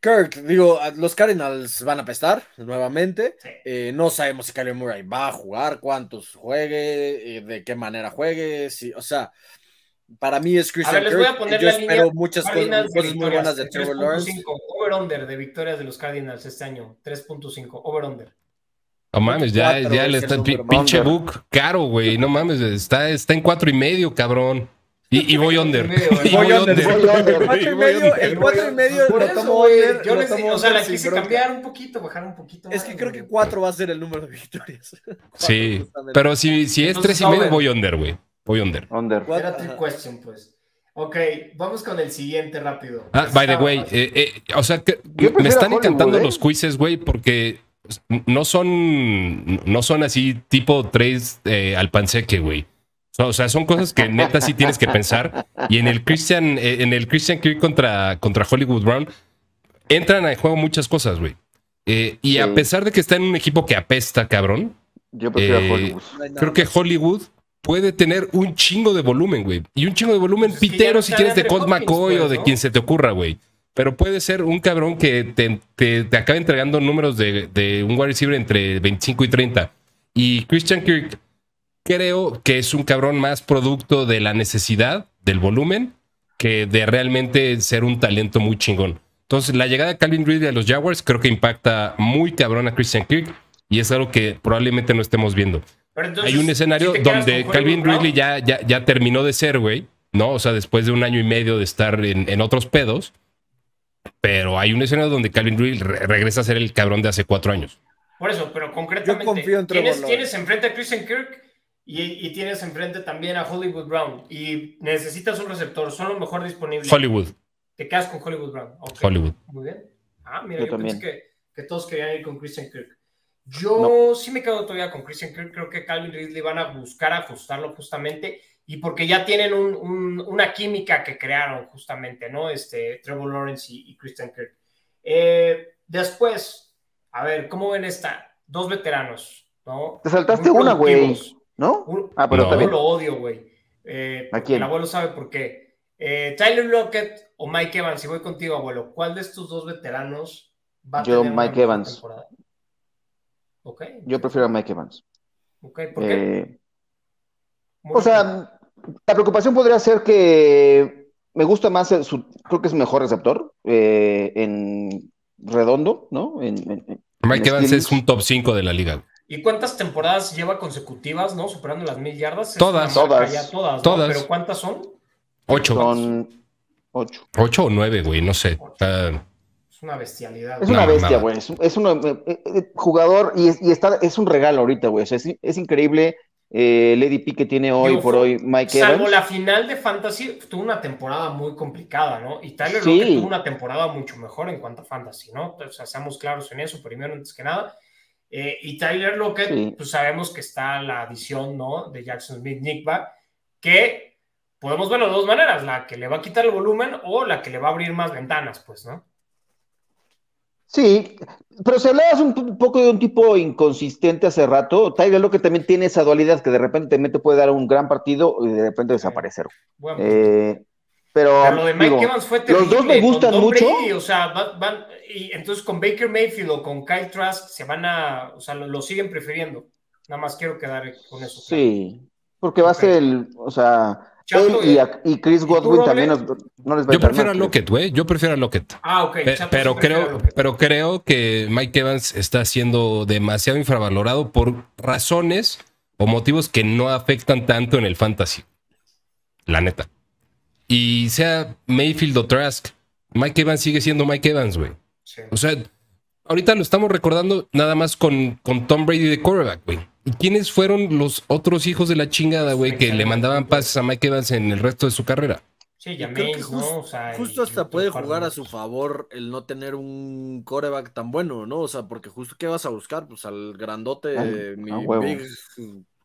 Kirk, digo, a- los Cardinals van a pestar nuevamente. Sí. Eh, no sabemos si Kyler Murray va a jugar, cuántos juegue, eh, de qué manera juegue. Si, o sea, para mí es A Christian ver, les voy a poner Yo la espero línea. muchas cosas, Cardinals cosas muy buenas de Trevor Lawrence. 3.5. Over-under de victorias de los Cardinals este año. 3.5. Over-under. No mames, ya, Cuatro ya le está pinche book caro, güey. No mames, está, está en cuatro y medio, cabrón. Y, y voy under. voy under. El cuatro y Y voy medio, under. el cuatro y medio Por lo eso, tomo güey, under, Yo les, tomo o sea, la quise cambiar un poquito, bajar un poquito Es que creo que cuatro va a ser el número de victorias. Sí, pero si, si es tres y medio, voy under, güey. Voy under. Under. Cuatro, Era ajá. question, pues. Ok, vamos con el siguiente rápido. Ah, by the way, eh, eh, o sea, me están encantando ¿eh? los quizzes, güey, porque no son, no son así tipo tres eh, al panseque, güey. O sea, son cosas que neta sí tienes que pensar. Y en el Christian, eh, en el Christian Kirk contra, contra Hollywood Brown, entran a juego muchas cosas, güey. Eh, y Sí. a pesar de que está en un equipo que apesta, cabrón, Yo prefiero Eh, a Hollywood. Creo que. Hollywood puede tener un chingo de volumen, güey. Y un chingo de volumen Pues pitero si quieres de Colt McCoy pues, o de ¿no? quien se te ocurra, güey. Pero puede ser un cabrón que te, te, te acabe entregando números de, de un wide receiver entre 25 y 30. Y Christian Kirk creo que es un cabrón más producto de la necesidad, del volumen, que de realmente ser un talento muy chingón. Entonces, la llegada de Calvin Ridley a los Jaguars creo que impacta muy cabrón a Christian Kirk y es algo que probablemente no estemos viendo. Hay un escenario donde Calvin Ridley ya, ya, ya terminó de ser, güey, ¿no? O sea, después de un año y medio de estar en, en otros pedos. Pero hay un escenario donde Calvin Ridley regresa a ser el cabrón de hace cuatro años. Por eso, pero concretamente, tienes, tienes enfrente a Christian Kirk y, y, tienes enfrente también a Hollywood Brown y necesitas un receptor, son los mejor disponibles. Hollywood. Te quedas con Hollywood Brown. Hollywood. Muy bien. Ah, mira, yo, pensé que, que, todos querían ir con Christian Kirk. Yo sí me quedo todavía con Christian Kirk. Creo que Calvin Ridley van a buscar ajustarlo justamente y porque ya tienen un, una química que crearon justamente, ¿no? Este, Trevor Lawrence y, Christian Kirk. Eh, después, a ver, ¿cómo ven esta? Dos veteranos, ¿no? Te saltaste una, güey, ¿no? ah, pero también. lo odio, güey. Eh, ¿A quién? El abuelo sabe por qué. Eh, Tyler Lockett o Mike Evans, si voy contigo, abuelo, ¿cuál de estos dos veteranos va a Yo, Mike Evans. Temporada? Yo prefiero a Mike Evans. Ok, ¿por qué? O sea, la preocupación podría ser que me gusta más, su, creo que es mejor receptor eh, en redondo, ¿no? Mike Evans es un top 5 de la liga. ¿Y cuántas temporadas lleva consecutivas, no? Superando las mil yardas. Todas. Todas. todas, ¿Pero cuántas son? Ocho. Son ocho. Ocho o nueve, güey, no sé. es una bestialidad. Es una bestia, güey. Es, un eh, eh, jugador y, está, es un regalo ahorita, güey. es, increíble eh, Lady P que tiene hoy por hoy Mike Evans. Salvo la final de Fantasy, tuvo una temporada muy complicada, ¿no? Y Tyler sí. tuvo una temporada mucho mejor en cuanto a Fantasy, ¿no? O sea, seamos claros en eso, primero antes que nada. Eh, y Tyler Lockett, pues sabemos que está la adición, ¿no? De Jackson Smith Nickback, que podemos verlo de dos maneras, la que le va a quitar el volumen o la que le va a abrir más ventanas, pues, ¿no? Sí, pero si hablabas un poco de un tipo inconsistente hace rato, Tiger lo que también tiene esa dualidad que de repente te puede dar un gran partido y de repente desaparecer. Eh, pero, lo de Mike Evans fue terrible. Los dos me gustan mucho. o sea, van, y entonces con Baker Mayfield o con Kyle Trask se van a, o sea, lo, siguen prefiriendo. Nada más quiero quedar con eso. Sí, porque va a ser el, o sea, y, Chris Godwin también no les va Yo prefiero a Lockett, güey. Yo prefiero a Lockett. Ah, ok. pero, creo, pero creo que Mike Evans está siendo demasiado infravalorado por razones o motivos que no afectan tanto en el fantasy. La neta. Y sea Mayfield o Trask, Mike Evans sigue siendo Mike Evans, güey. O sea, ahorita lo estamos recordando nada más con, con Tom Brady de quarterback, güey. ¿Y quiénes fueron los otros hijos de la chingada, güey, que le mandaban pases a Mike Evans en el resto de su carrera? Sí, ya ¿no? O sea, justo hasta puede jugar a su favor el no tener un coreback tan bueno, ¿no? O sea, porque justo ¿qué vas a buscar? Pues al grandote, ah, mi big,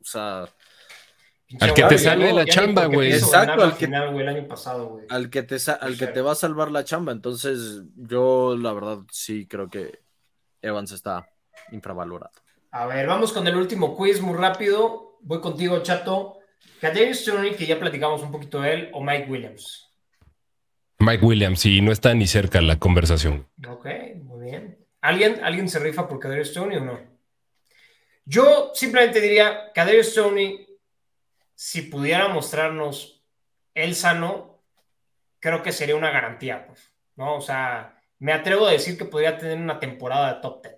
o sea... Al que te sale la chamba, güey. Exacto, al que, el año pasado. Al que te al que te va a salvar la chamba. Entonces, yo la verdad sí creo que Evans está infravalorado. A ver, vamos con el último quiz muy rápido. Voy contigo, Chato. Kadarius Stoney, que ya platicamos un poquito de él, o Mike Williams. Mike Williams, y no está ni cerca la conversación. Ok, muy bien. ¿Alguien, ¿alguien se rifa por Kadarius Stoney o no? Yo simplemente diría, Kadarius Stoney, si pudiera mostrarnos el sano, creo que sería una garantía, pues, ¿no? O sea, me atrevo a decir que podría tener una temporada de top 10,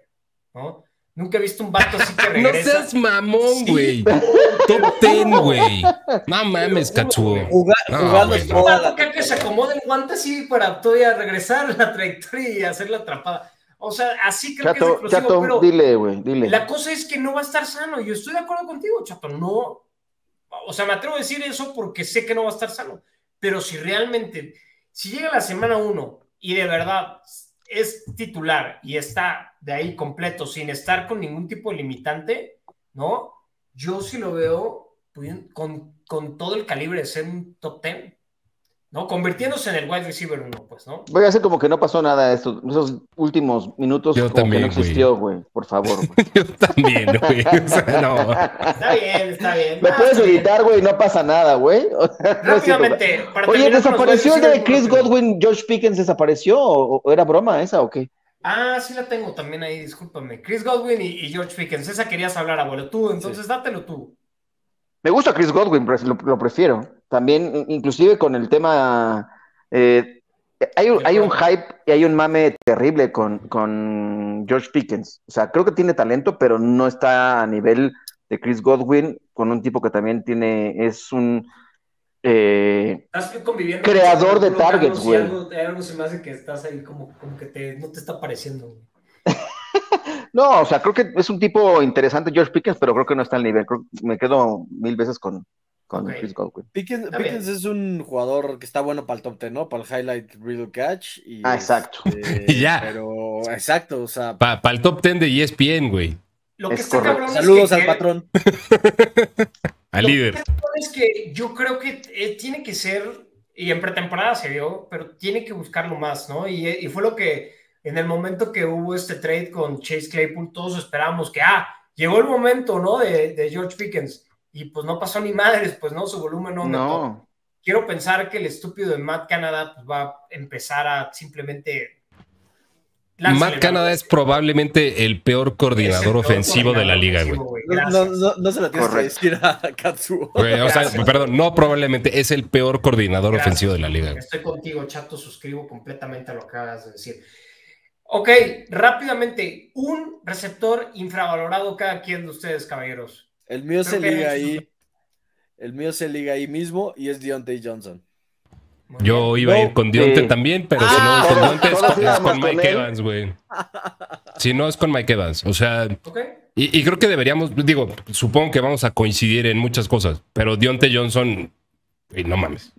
¿no? Nunca he visto un vato así que regresa. No seas mamón, güey. Top ten, güey. No mames, Katsuo. jugando no, que se acomode el guante así para todavía regresar la trayectoria y hacer la atrapada. O sea, así creo que es explosivo, chato, pero dile, güey, dile. La cosa es que no va a estar sano. Yo estoy de acuerdo contigo, Chato. No. O sea, me atrevo a decir eso porque sé que no va a estar sano. Pero si realmente, si llega la semana uno y de verdad es titular y está de ahí completo sin estar con ningún tipo de limitante, ¿no? Yo sí lo veo con, con todo el calibre de ser un top 10. ¿No? Convirtiéndose en el wide receiver uno, pues, ¿no? Voy a hacer como que no pasó nada estos, esos últimos minutos, Yo como también, que no existió, güey, por favor. Yo también, güey, o sea, no. Está bien, está bien. Me puedes editar, güey, no pasa nada, güey. Rápidamente, para Oye, ¿desapareció el de Chris Godwin, George Pickens desapareció o, era broma esa o qué? Ah, sí la tengo también ahí, discúlpame. Chris Godwin y, George Pickens, esa querías hablar, abuelo, tú, entonces dátelo tú. Me gusta Chris Godwin, lo, lo prefiero. También, inclusive con el tema Eh, hay, un, hay un hype y hay un mame terrible con, con George Pickens. O sea, creo que tiene talento, pero no está a nivel de Chris Godwin, con un tipo que también tiene, es un eh, creador de targets, güey. Algo, algo, se me hace que estás ahí como, como que te, no te está pareciendo. no, o sea, creo que es un tipo interesante George Pickens, pero creo que no está al nivel. me quedo mil veces con, con Chris Godwin. Pickens, es un jugador que está bueno para el top 10, ¿no? Para el highlight real catch. Y ah, exacto. Este, ya. Pero, exacto, o sea. Para el top 10 de ESPN, güey. Lo que está cabrón Saludos al patrón. al líder. es que yo creo que eh, tiene que ser, y en pretemporada se vio, pero tiene que buscarlo más, ¿no? Y, y, fue lo que en el momento que hubo este trade con Chase Claypool, todos esperábamos que, ah, llegó el momento, ¿no? De, de George Pickens. Y pues no pasó ni madres, pues no, su volumen no. No. Quiero pensar que el estúpido de Matt Canada pues, va a empezar a simplemente Matt Canada es probablemente el peor coordinador ofensivo de la liga, güey. No, no, no, se lo tienes que decir a Katsuo. o sea, perdón, no probablemente, es el peor coordinador ofensivo de la liga. Estoy contigo, chato, suscribo completamente a lo que acabas de decir. Ok, rápidamente, un receptor infravalorado cada quien de ustedes, caballeros. El mío se liga ahí. El mío se liga ahí mismo y es Deontay Johnson. Yo iba a ir con Dionte también, pero si no con Dionte es, con, Mike Evans, güey. Si no es con Mike Evans, o sea, y, creo que deberíamos, digo, supongo que vamos a coincidir en muchas cosas, pero Dionte Johnson, no mames.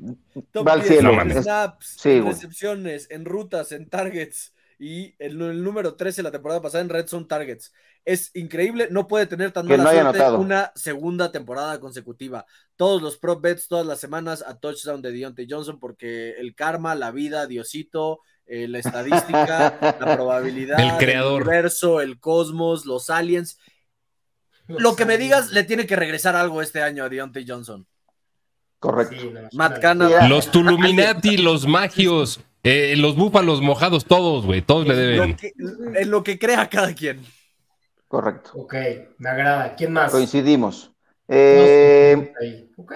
Va al cielo, en snaps, en recepciones, en rutas, en targets y el, el número 13 la temporada pasada en Red Zone Targets es increíble, no puede tener tan mala suerte una segunda temporada consecutiva. Todos los prop bets todas las semanas a touchdown de Deontay Johnson porque el karma, la vida, Diosito, eh, la estadística, la probabilidad, el creador, el universo, el cosmos, los aliens. Lo que me digas, le tiene que regresar algo este año a Deontay Johnson. Correcto. Matt Canada. Los Tuluminati, los magios, eh, los búfalos mojados, todos, güey, todos le deben. en lo que crea cada quien. Correcto. Ok, me agrada. ¿Quién más? Coincidimos. Eh, ok,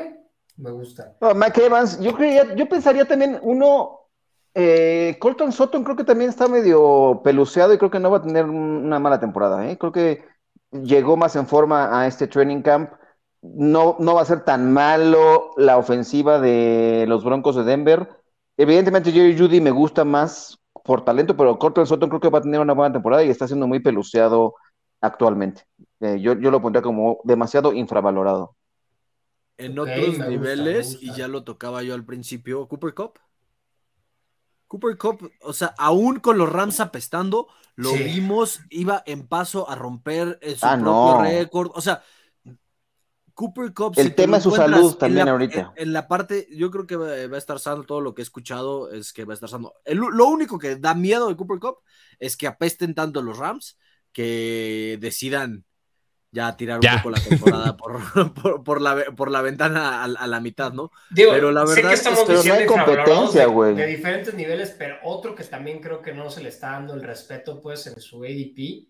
me gusta. Mike Evans, yo, creía, yo pensaría también uno, eh, Colton Sutton creo que también está medio peluceado y creo que no va a tener una mala temporada. ¿eh? Creo que llegó más en forma a este training camp. No, no va a ser tan malo la ofensiva de los Broncos de Denver. Evidentemente, Jerry Judy me gusta más por talento, pero Colton Sutton creo que va a tener una buena temporada y está siendo muy peluceado actualmente. Eh, yo, yo, lo pondría como demasiado infravalorado. En otros niveles, y ya lo tocaba yo al principio, Cooper Cup. Cooper Cup, o sea, aún con los Rams apestando, lo vimos, iba en paso a romper eh, su ah, propio récord. O sea, Cooper Cup. El tema es su salud también ahorita. En, la parte, yo creo que va, a estar sano. Todo lo que he escuchado es que va a estar sano. lo único que da miedo de Cooper Cup es que apesten tanto los Rams que decidan ya tirar un poco la temporada por, la, por la, ventana a, la mitad, ¿no? pero la verdad es que no hay competencia, güey. De, diferentes niveles, pero otro que también creo que no se le está dando el respeto, pues, en su ADP,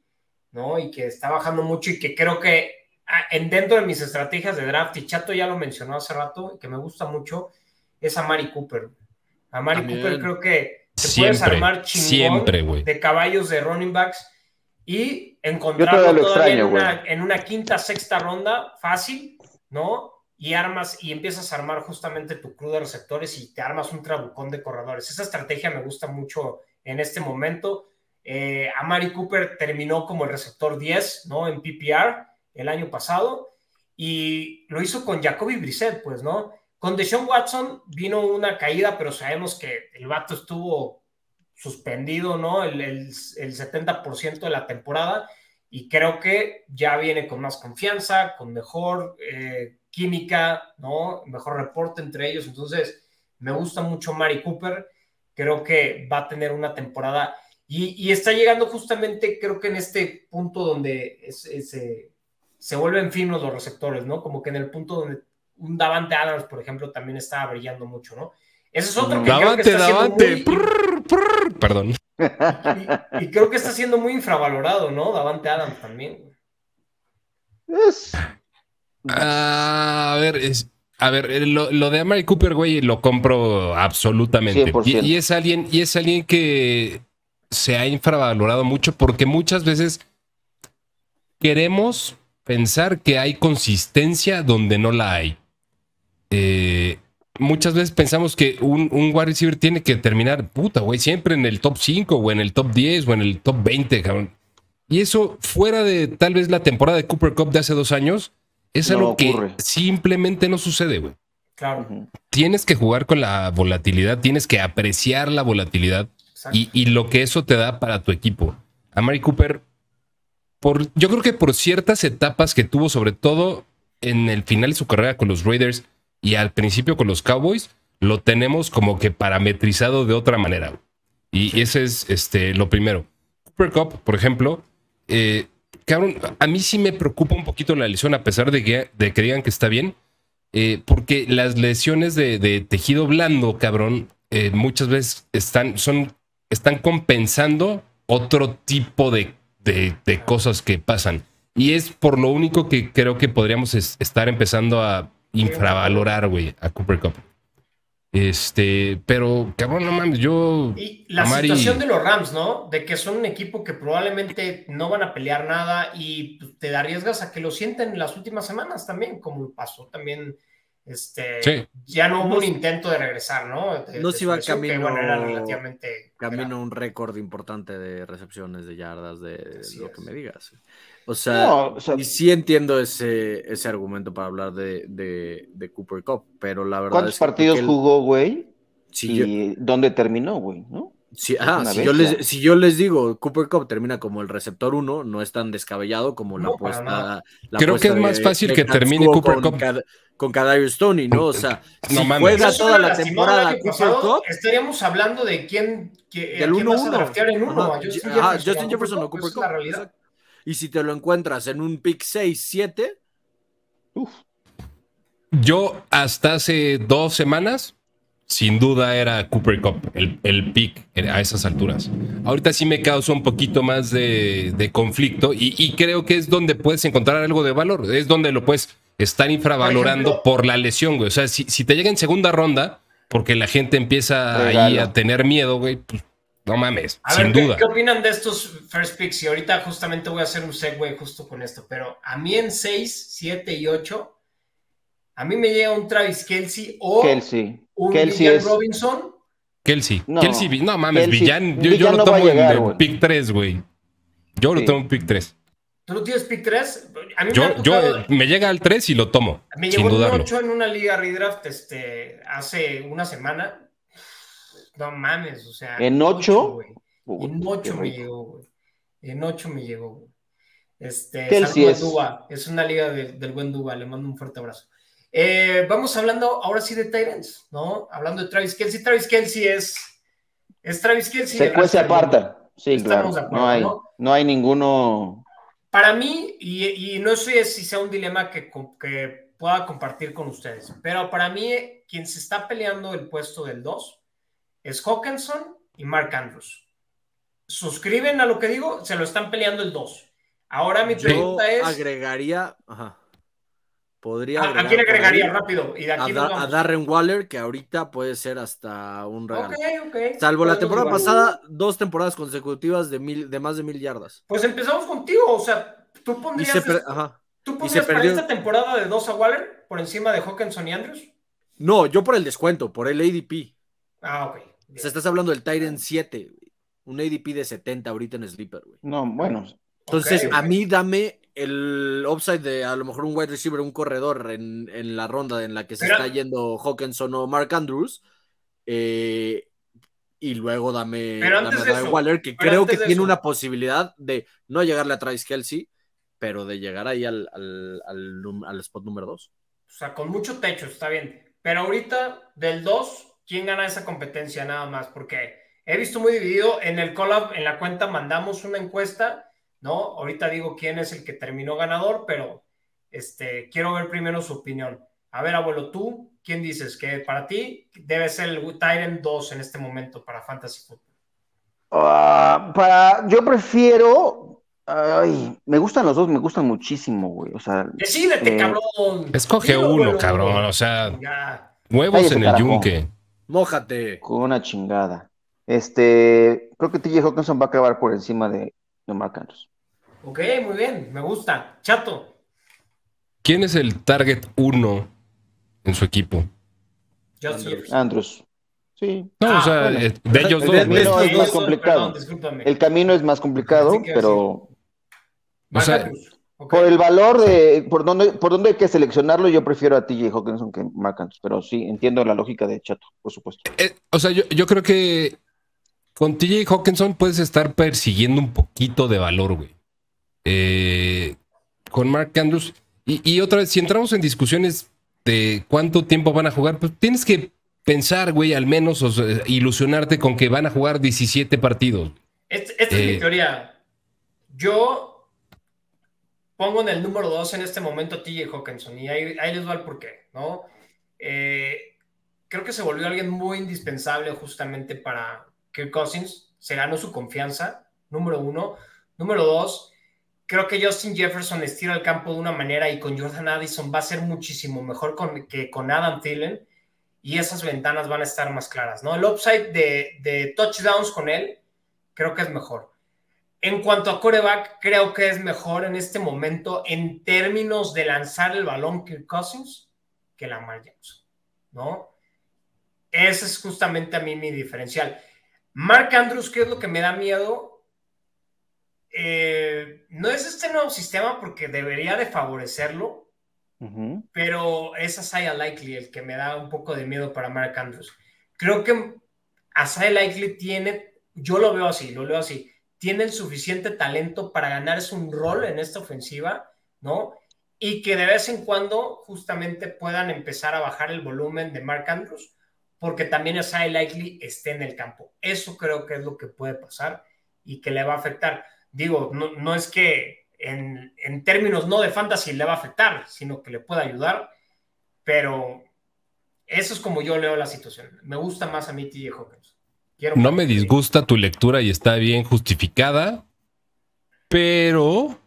¿no? Y que está bajando mucho y que creo que ah, en, dentro de mis estrategias de draft, y Chato ya lo mencionó hace rato, que me gusta mucho, es a Mari Cooper. A Mari Cooper creo que te puedes armar chingón de caballos de running backs y encontrarlo todavía en una, quinta, sexta ronda, fácil, ¿no? Y armas y empiezas a armar justamente tu crew de receptores y te armas un trabucón de corredores. Esa estrategia me gusta mucho en este momento. Eh, Amari Cooper terminó como el receptor 10, ¿no? En PPR el año pasado y lo hizo con Jacoby Brissett, pues, ¿no? Con Deshaun Watson vino una caída, pero sabemos que el vato estuvo suspendido, ¿no? El, el, 70% de la temporada y creo que ya viene con más confianza, con mejor eh, química, ¿no? Mejor reporte entre ellos. Entonces, me gusta mucho Mari Cooper. Creo que va a tener una temporada y, está llegando justamente, creo que en este punto donde se vuelven finos los receptores, ¿no? Como que en el punto donde un Davante Adams, por ejemplo, también está brillando mucho, ¿no? Ese es otro que creo que está Davante. Perdón. Y, creo que está siendo muy infravalorado, ¿no? Davante Adams también. a ver, es, a ver, eh, lo, lo de Amari Cooper, güey, lo compro absolutamente. Y, y, es alguien, y es alguien que se ha infravalorado mucho porque muchas veces queremos pensar que hay consistencia donde no la hay. Eh, muchas veces pensamos que un, un wide receiver tiene que terminar, puta, güey, siempre en el top 5 o en el top 10 o en el top 20, cabrón. Y eso, fuera de tal vez la temporada de Cooper Cup de hace dos años, es algo que simplemente no sucede, güey. Claro. Tienes que jugar con la volatilidad, tienes que apreciar la volatilidad y, y, lo que eso te da para tu equipo. A Mari Cooper, por, yo creo que por ciertas etapas que tuvo, sobre todo en el final de su carrera con los Raiders y al principio con los Cowboys, lo tenemos como que parametrizado de otra manera. Y ese es este, lo primero. Cooper Cup, por ejemplo, eh, cabrón, a mí sí me preocupa un poquito la lesión, a pesar de que, de que digan que está bien, eh, porque las lesiones de, tejido blando, cabrón, eh, muchas veces están, son, están compensando otro tipo de, de, cosas que pasan. Y es por lo único que creo que podríamos estar empezando a infravalorar, güey, a Cooper Cup. Este, pero cabrón, no mames, yo. Y la situación de los Rams, ¿no? De que son un equipo que probablemente no van a pelear nada y te arriesgas a que lo sienten en las últimas semanas también, como pasó también. Este, ya no hubo un intento de regresar, ¿no? no se iba camino, bueno, era relativamente camino un récord importante de recepciones de yardas, de, lo que me digas. O sea, y sí entiendo ese, ese argumento para hablar de, de, Cooper Cup, pero la verdad ¿Cuántos partidos jugó, güey? y dónde terminó, güey, ¿no? si, yo les, si, yo les, digo, Cooper Cup termina como el receptor 1, no es tan descabellado como la apuesta. Creo que es más fácil que termine Cooper Cup. con Kadarius Stoney, ¿no? O sea, si juega toda la temporada Cooper Cup, estaríamos hablando de quién, que, el 1-1. en uno. Justin Jefferson, o Cooper Cup. Y si te lo encuentras en un pick 6-7. Yo hasta hace dos semanas, sin duda era Cooper Cup, el, el pick a esas alturas. Ahorita sí me causa un poquito más de, conflicto y, creo que es donde puedes encontrar algo de valor. Es donde lo puedes estar infravalorando por, la lesión, güey. O sea, si, si, te llega en segunda ronda, porque la gente empieza ahí a tener miedo, güey, pues no mames, sin duda. ¿qué, opinan de estos first picks? Y ahorita justamente voy a hacer un segue justo con esto, pero a mí en 6, 7 y 8, a mí me llega un Travis Kelsey o un Kelsey Robinson. Kelsey, no, Kelsey, no mames, Villan, yo, lo tomo en el pick 3, güey. Yo lo tomo en pick 3. ¿Tú no tienes pick 3? A mí yo, me, yo, me llega al 3 y lo tomo. Me llegó un 8 en una liga redraft este, hace una semana no mames, o sea. ¿En ocho? en ocho me llegó, güey. En ocho me llegó, güey. Este, ¿Qué es? Duba. es una liga del buen Duba, le mando un fuerte abrazo. Eh, vamos hablando ahora sí de Tyrants, ¿no? Hablando de Travis Kelsey. Travis Kelsey es, es Travis Kelsey. Se aparta. Sí, claro. no, hay, ¿no? hay ninguno. Para mí, y, no sé si sea un dilema que, que pueda compartir con ustedes, pero para mí, quien se está peleando el puesto del 2 es Hawkinson y Mark Andrews. ¿Suscriben a lo que digo? Se lo están peleando el 2. Ahora mi pregunta es. agregaría. Ajá. Podría. ¿A, quién agregaría rápido? a, Darren Waller, que ahorita puede ser hasta un regalo. Salvo la temporada pasada, dos temporadas consecutivas de, mil, de más de mil yardas. Pues empezamos contigo. O sea, tú pondrías. ¿Tú pondrías para esta temporada de dos a Waller por encima de Hawkinson y Andrews? No, yo por el descuento, por el ADP. Ah, ok. O sea, estás hablando del Titan 7, un ADP de 70 ahorita en Sleeper, güey. No, bueno. Entonces, a mí dame el upside de a lo mejor un wide receiver, un corredor en, la ronda en la que se está yendo Hawkinson o Mark Andrews. Eh, y luego dame, dame Waller, que creo que tiene una posibilidad de no llegarle a Travis Kelsey, pero de llegar ahí al, al, al spot número 2. O sea, con mucho techo, está bien. Pero ahorita, del 2, quién gana esa competencia nada más, porque he visto muy dividido en el collab, en la cuenta mandamos una encuesta, ¿no? Ahorita digo quién es el que terminó ganador, pero este, quiero ver primero su opinión. A ver, abuelo, tú, ¿quién dices que para ti debe ser el Tyrant 2 en este momento para Fantasy Football? Ah, para, yo prefiero Ay, me gustan los dos, me gustan muchísimo, güey. O sea, Decídete, eh, cabrón. Escoge Dilo, uno, cabrón. O sea, Ya. huevos en el carajo. yunque. Mójate. con una chingada. Este, creo que TJ Hawkinson va a acabar por encima de, de Mark Andrews. Ok, muy bien, me gusta. Chato. ¿Quién es el target uno en su equipo? Andrews. Andrews. Sí. No, Ah, o sea, bueno. eh, de ellos El dos, de- güey. No, es más complicado. perdón. El camino es más complicado, pero Mark sea, Andrews. Por el valor de por dónde por dónde hay que seleccionarlo, yo prefiero a TJ Hawkinson que Mark Andrews, pero sí entiendo la lógica de Chato, por supuesto. Eh, o sea, yo, yo creo que con TJ Hawkinson puedes estar persiguiendo un poquito de valor, güey. Eh, con Mark Andrews. Y, y otra vez, si entramos en discusiones de cuánto tiempo van a jugar, pues tienes que pensar, güey, al menos o sea, ilusionarte con que van a jugar 17 partidos. Este- esta es Eh, mi teoría. Yo pongo en el número 2 en este momento a TJ Hawkinson y ahí, ahí les va el porqué, ¿no? Eh, creo que se volvió alguien muy indispensable justamente para Kirk Cousins. Se ganó su confianza, número uno. Número dos, creo que Justin Jefferson estira el campo de una manera y con Jordan Addison va a ser muchísimo mejor que con Adam Thielen y esas ventanas van a estar más claras, ¿no? El upside de, de touchdowns con él creo que es mejor. En cuanto a coreback, creo que es mejor en este momento en términos de lanzar el balón Kirk Cousins que Lamar Jackson, ¿no? Ese es justamente a mí mi diferencial. Mark Andrews, ¿qué es lo que me da miedo? Eh, no es este nuevo sistema porque debería de favorecerlo, pero es Asaya Likely el que me da un poco de miedo para Mark Andrews. Creo que Asaya Likely tiene, yo lo veo así, lo leo así, tiene el suficiente talento para ganarse un rol en esta ofensiva, ¿no? Y que de vez en cuando justamente puedan empezar a bajar el volumen de Mark Andrews, porque también Asaya Likely esté en el campo. Eso creo que es lo que puede pasar y que le va a afectar. Digo, no, no es que en, en términos no de fantasy le va a afectar, sino que le puede ayudar, pero eso es como yo leo la situación. Me gusta más a mí TJ Hawkins. Quiero No me disgusta tu lectura y está bien justificada, pero...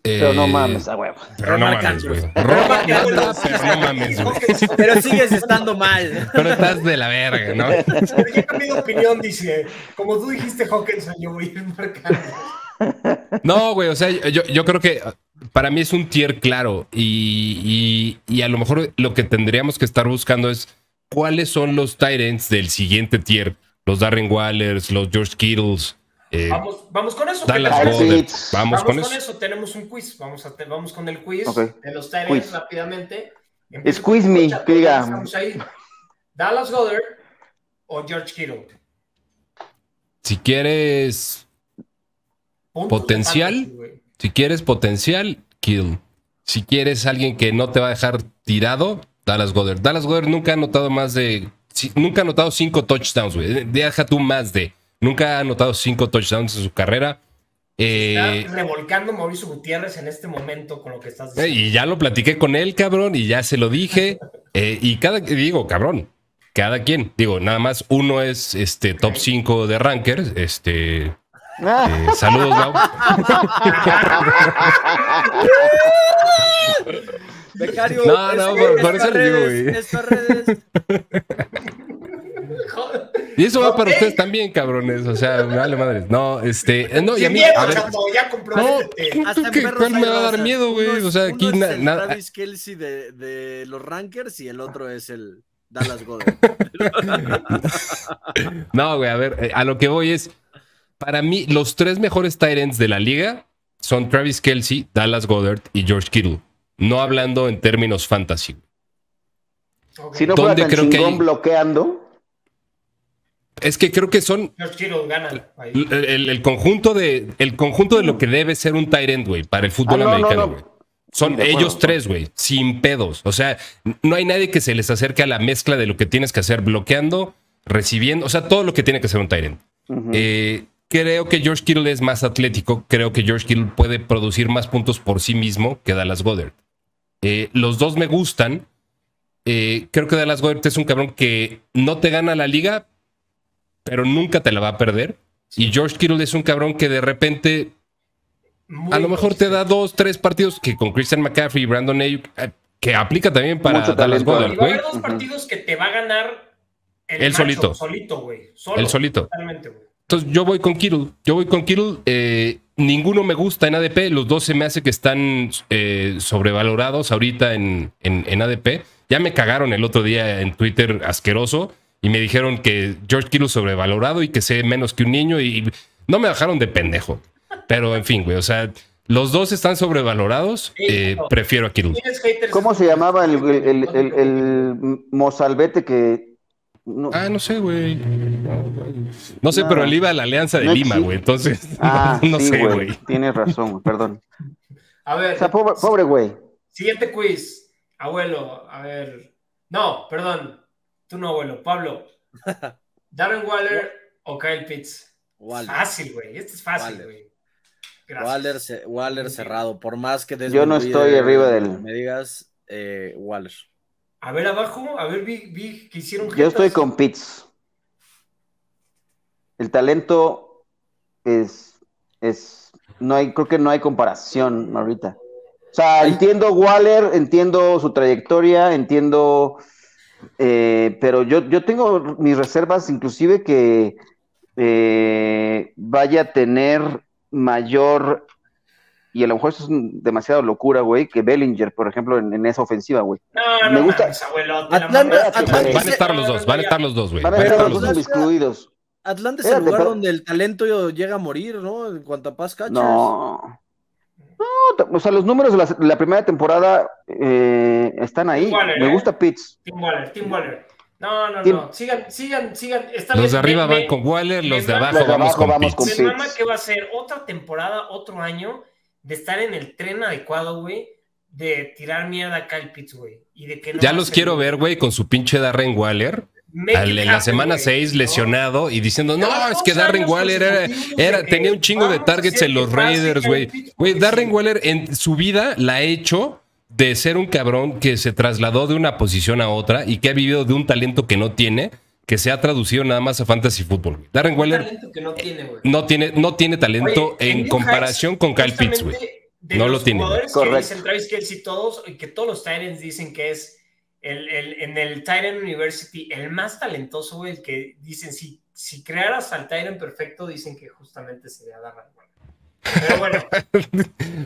Pero no eh, mames, a huevo. Pero no mames, güey. Roba pero no mames, güey. Pero sigues estando mal. Pero estás de la verga, ¿no? Pero yo cambié de opinión, dice. Como tú dijiste Hawkins, yo voy a ir marcando. No, güey, o sea, yo, yo creo que para mí es un tier claro y, y- y a lo mejor lo que tendríamos que estar buscando es cuáles son los Tyrants del siguiente tier. Los Darren Wallers, los George Kittles. eh, Vamos, vamos con eso. ¿qué Dallas? Goddard. Vamos, Vamos con, con eso. eso. tenemos un quiz. Vamos, a, vamos con el quiz de los Tyrants rápidamente. Empiezo Squeeze me, diga. estamos ahí. Dallas Goddard o George Kittle. Si quieres, ¿Potencial? fantasy, güey. si quieres potencial, Kill. Si quieres alguien que no te va a dejar tirado, Dallas Goddard. Dallas Goddard nunca ha anotado más de. nunca ha anotado cinco touchdowns, güey. Deja tú más de. Nunca ha anotado cinco touchdowns en su carrera. Eh, Está revolcando Mauricio Gutiérrez en este momento con lo que estás Eh, diciendo. Y ya lo platiqué con él, cabrón, y ya se lo dije. Eh, y cada, digo, cabrón, cada quien, digo, nada más uno es este top 5 de rankers. Este, eh, saludos, Mau. Becario, No, no, es- por- es por eso para le digo, güey. es. Y eso va para ustedes también, cabrones. O sea, vale madres. No, este, eh, no, y a mí, miedo, a ver, chato, ya no, ¿qué- perros ¿cuál me va a dar miedo, güey? O sea, uno aquí es na- el nada. Travis Kelsey de, de los Rankers y el otro es el Dallas Goddard. No, güey, a ver, eh, a lo que voy es, para mí, los tres mejores Tyrants de la liga son Travis Kelsey, Dallas Goddard y George Kittle. No hablando en términos fantasy. Ok. si no fuera ¿Dónde tan creo que hay- bloqueando, Es que creo que son George Kittle gana el, el- el conjunto de el conjunto de lo que debe ser un Tyrant, güey, para el fútbol Ah, no, no, americano, no. Son De acuerdo. ellos tres, güey, sin pedos. O sea, no hay nadie que se les acerque a la mezcla de lo que tienes que hacer bloqueando, recibiendo, o sea, todo lo que tiene que ser un Tyrant. ujú. Eh, creo que George Kittle es más atlético. Creo que George Kittle puede producir más puntos por sí mismo que Dallas Goddard. Eh, los dos me gustan. Eh, creo que Dallas Goddard es un cabrón que no te gana la liga, pero nunca te la va a perder. Y George Kittle es un cabrón que de repente muy A lo mejor te da dos, tres partidos que con Christian McCaffrey y Brandon Ayuk, eh, que aplica también para Mucho Dallas talento. Goddard, Y va a haber dos partidos que te va a ganar el Él macho, solito. Solito, güey. Solo, El solito. Totalmente, güey. Entonces yo voy con Kittle. Yo voy con Kittle. eh, ninguno me gusta en ADP. Los dos se me hace que están eh, sobrevalorados ahorita en, en- en ADP. Ya me cagaron el otro día en Twitter asqueroso y me dijeron que George Kittle sobrevalorado y que sé menos que un niño y no me dejaron de pendejo. Pero en fin, güey, o sea, los dos están sobrevalorados. Eh, prefiero a Kittle. ¿Cómo se llamaba el, el, el, el- el mozalbete que... no- Ah, no sé, güey. No sé, No. pero él iba a la Alianza de No Lima, güey. Entonces, Ah, no sí, sé, güey. Tienes razón, güey, perdón. A ver, O sea, pobre, güey. siguiente quiz. Abuelo, a ver. No, perdón. Tú no, abuelo. Pablo. Darren Waller o Kyle Pitts. Waller. Fácil, güey. Este es fácil, Waller. güey. Gracias. Waller, Waller cerrado. Por más que Yo no estoy arriba del- Me digas, eh, Waller. A ver abajo, a ver, vi, vi que hicieron Yo estoy con Pitts. El talento es, es, no hay, creo que no hay comparación ahorita. O sea, entiendo Waller, entiendo su trayectoria, entiendo, eh, pero yo, yo tengo mis reservas, inclusive que eh, vaya a tener mayor, y a lo mejor eso es demasiado locura, güey, que Bellinger, por ejemplo, en, en esa ofensiva, güey. No, Me no gusta- mames, abuelo. Atlanta- Atlanta-. Van a estar los dos, van a estar los dos, güey. Van a estar los dos dos. excluidos. Atlanta es el lugar pero- donde el talento llega a morir, ¿no? En cuanto a catchers. No. No, o sea, los números de la, de la primera temporada eh, están ahí. Waller, Me ¿eh? gusta Pitts. Team Waller, Team Waller. No, no, Team- no. Sigan, sigan, sigan. Está Los bien, de arriba me- van con Waller, los de abajo Los de vamos abajo con vamos con Pitts. Me Pitts. mama que va a ser otra temporada, otro año de estar en el tren adecuado, güey, de tirar mierda a Kyle Pitts, güey. Y de que no Ya los quiero ver, güey, con su pinche Darren Waller al- en la semana güey, 6 ¿no? lesionado y diciendo, no, es que Darren Waller era, era- tenía un chingo de targets en los Raiders, güey. Güey, Darren. Waller en su vida la ha hecho de ser un cabrón que se trasladó de una posición a otra y que ha vivido de un talento que no tiene, que se ha traducido nada más a fantasy fútbol. Darren que no tiene, güey. no tiene, no tiene talento Oye, en comparación con Kyle Pitts, güey. No los lo tiene. Jugadores Correcto. que dicen Travis Kelsey todos, y que todos los Titans dicen que es el, el- en el Titan University el más talentoso, güey, el que dicen, si, si crearas al Titan perfecto, dicen que justamente sería Darren Waller. Pero bueno,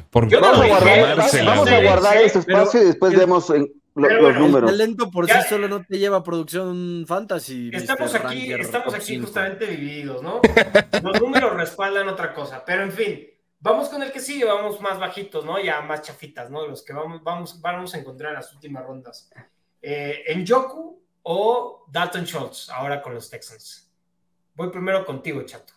Por Yo no Vamos a guardar, vamos a guardar ese espacio y después pero- vemos en lo- pero los bueno, El números. talento por Ya- sí solo no te lleva a producción fantasy. estamos Mr. aquí, Ranker estamos aquí cinco. justamente divididos, ¿no? Los números respaldan otra cosa, pero en fin, vamos con el que sigue, vamos más bajitos, ¿no? Ya más chafitas, ¿no? Los que vamos, vamos, vamos a encontrar en las últimas rondas. Eh, ¿En Joku o Dalton Schultz, ahora con los Texans? Voy primero contigo, chato.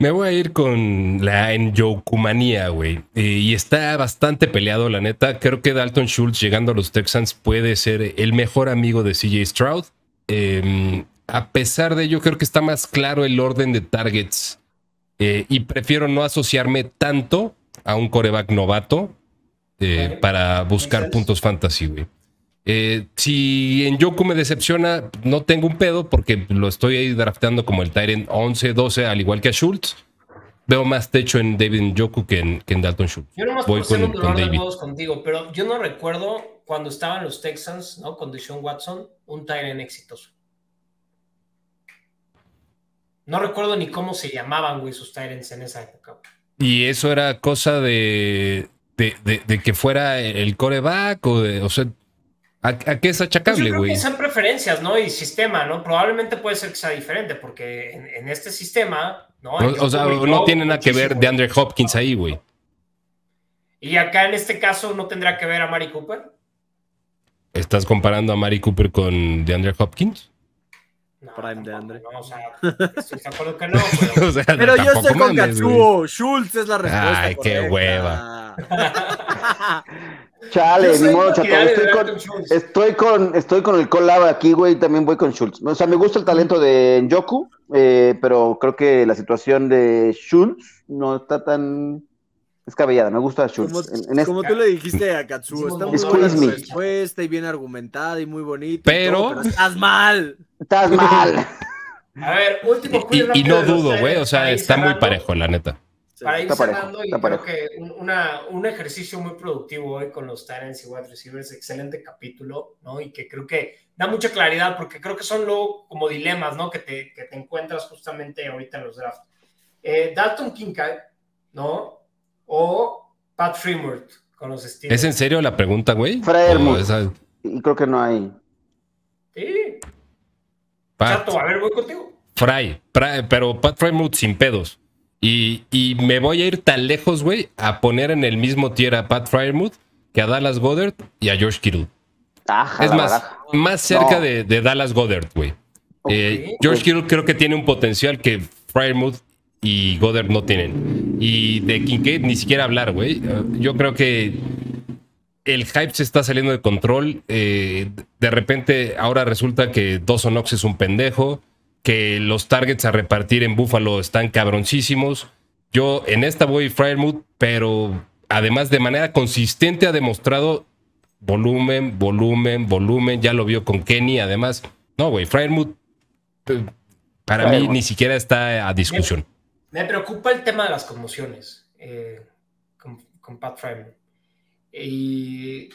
Me voy a ir con la Enjokumanía, güey. Eh, y está bastante peleado, la neta. Creo que Dalton Schultz llegando a los Texans puede ser el mejor amigo de CJ Stroud. Eh, a pesar de ello, creo que está más claro el orden de targets. Eh, y prefiero no asociarme tanto a un coreback novato eh, para buscar puntos fantasy, güey. Eh, si en Yoku me decepciona, no tengo un pedo porque lo estoy ahí drafteando como el Tyrant 11, 12, al igual que a Schultz. Veo más techo en David Njoku que en, que en Dalton Schultz. Yo nomás Voy con- con David. contigo, pero yo no recuerdo cuando estaban los Texans, ¿no? Con Deshaun Watson, un Tyrant exitoso. No recuerdo ni cómo se llamaban, güey, sus Tyrants en esa época. Y eso era cosa de, de, de- de que fuera el coreback o de, o sea, ¿a, a qué es Pues achacable, creo güey? que son preferencias, ¿no? Y sistema, ¿no? Probablemente puede ser que sea diferente, porque en, en este sistema, ¿no? O, o sea, no tiene nada que ver de Andre Hopkins ahí, güey. Y acá en este caso no tendrá que ver a Mari Cooper. ¿Estás comparando a Mari Cooper con DeAndre Hopkins? No, Prime de Andre. No, o sea, estoy de acuerdo que no, pero O sea, Pero yo estoy con. Katsuo. Schultz es la respuesta. Ay, qué hueva. Chale, ni modo, chato. Estoy con, estoy con, estoy con el collab aquí, güey. También voy con Schultz. O sea, me gusta el talento de Njoku, eh, pero creo que la situación de Schultz no está tan descabellada. Me gusta Schultz. Como, En- en este- como tú le dijiste a Katsuo, está muy buena respuesta y bien argumentada y muy bonita. Pero- todo, pero estás mal. Estás mal. A ver, último Y, quiz y rápido no dudo, güey. O sea, está muy parejo, la neta. para ir cerrando, y creo que una, un ejercicio muy productivo hoy con los Tyrants y wide receivers, excelente capítulo, ¿no? Y que creo que da mucha claridad, porque creo que son luego como dilemas, ¿no? Que te, que te encuentras justamente ahorita en los drafts. Eh, Dalton Kincaid, ¿no? O Pat Fremont con los Steelers. ¿Es en serio la pregunta, güey? Fremont. Y creo que no hay. Sí. Chato, a ver, voy contigo. Fry, pero Pat Fremont sin pedos. Y, me voy a ir tan lejos, güey, a poner en el mismo tier a Pat Fryermuth que a Dallas Goddard y a George Kittle. es más, más cerca de, Dallas Goddard, güey. Eh, George Kittle creo que tiene un potencial que Fryermuth y Goddard no tienen. Y de Kincaid ni siquiera hablar, güey. Yo creo que el hype se está saliendo de control. Eh, de repente, ahora resulta que Dawson Knox es un pendejo que los targets a repartir en Buffalo están cabroncísimos. Yo en esta voy Fryermuth, pero además de manera consistente ha demostrado volumen, volumen, volumen. Ya lo vio con Kenny. Además, no, güey, Fryermuth eh, para mí ni siquiera está a discusión. Me, preocupa el tema de las conmociones eh, con, Pat Fryermuth. Y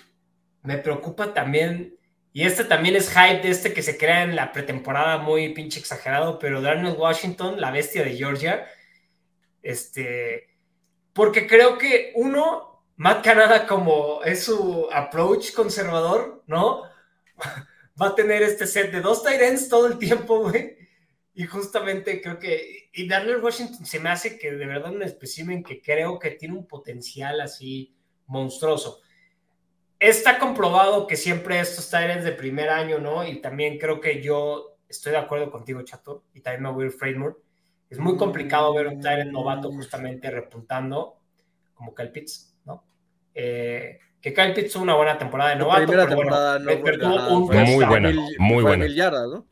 me preocupa también y este también es hype de este que se crea en la pretemporada muy pinche exagerado, pero Darnell Washington, la bestia de Georgia, este, porque creo que uno, Matt Canada como es su approach conservador, ¿no? Va a tener este set de dos tight ends todo el tiempo, güey. Y justamente creo que, y Darnell Washington se me hace que de verdad un espécimen que creo que tiene un potencial así monstruoso está comprobado que siempre estos Tyrants de primer año, ¿no? Y también creo que yo estoy de acuerdo contigo, Chato, y también me voy a Framework. Es muy complicado ver un Tyrant novato justamente repuntando como Kyle Pitts, ¿no? Eh, que Kyle Pitts tuvo una buena temporada de novato. Primera temporada no, muy buena, muy buena. Mil yardas, ¿no?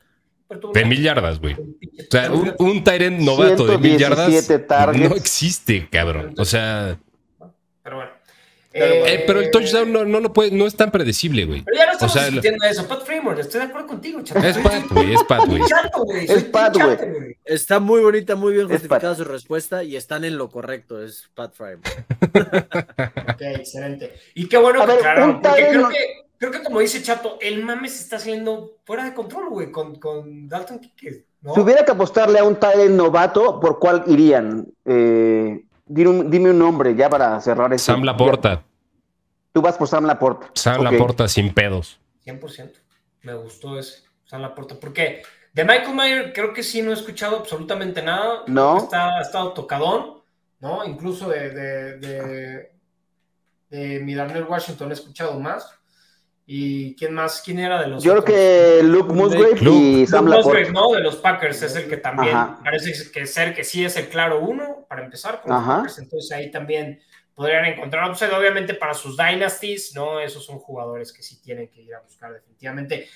De mil yardas, güey. O sea, un, un Tyrant novato de mil yardas no existe, cabrón. O sea. Pero bueno. Eh, pero el touchdown no, no, lo puede, no es tan predecible, güey. Pero ya no estamos o sea, eso. Pat Fremont, estoy de acuerdo contigo, chato. Es Pat, güey, es Pat, güey. Es Pat, güey. Está muy bonita, muy bien justificada su respuesta y están en lo correcto, es Pat Fremont. ok, excelente. Y qué bueno que claro, porque creo que, creo que como dice Chato, el mame se está haciendo fuera de control, güey, con, con Dalton Kike. Si hubiera que apostarle a un talent novato, ¿por cuál irían? Eh, Dime un, nombre ya para cerrar eso. Sam Laporta. Tú vas por Sam Laporta. Sam Laporta sin pedos. 100%. Me gustó ese. Sam Laporta. Porque de Michael Mayer creo que sí no he escuchado absolutamente nada. No. Está, ha estado tocadón, ¿no? Incluso de, de, de, de mi Darnell Washington he escuchado más. ¿Y quién más? ¿Quién era de los Yo creo que Luke Musgrave y Sam Luke Musgrave, ¿no? De los Packers es el que también parece que ser que sí es el claro uno para empezar con los Packers. Entonces ahí también podrían encontrar upside, obviamente para sus dynasties, ¿no? Esos son jugadores que sí tienen que ir a buscar definitivamente.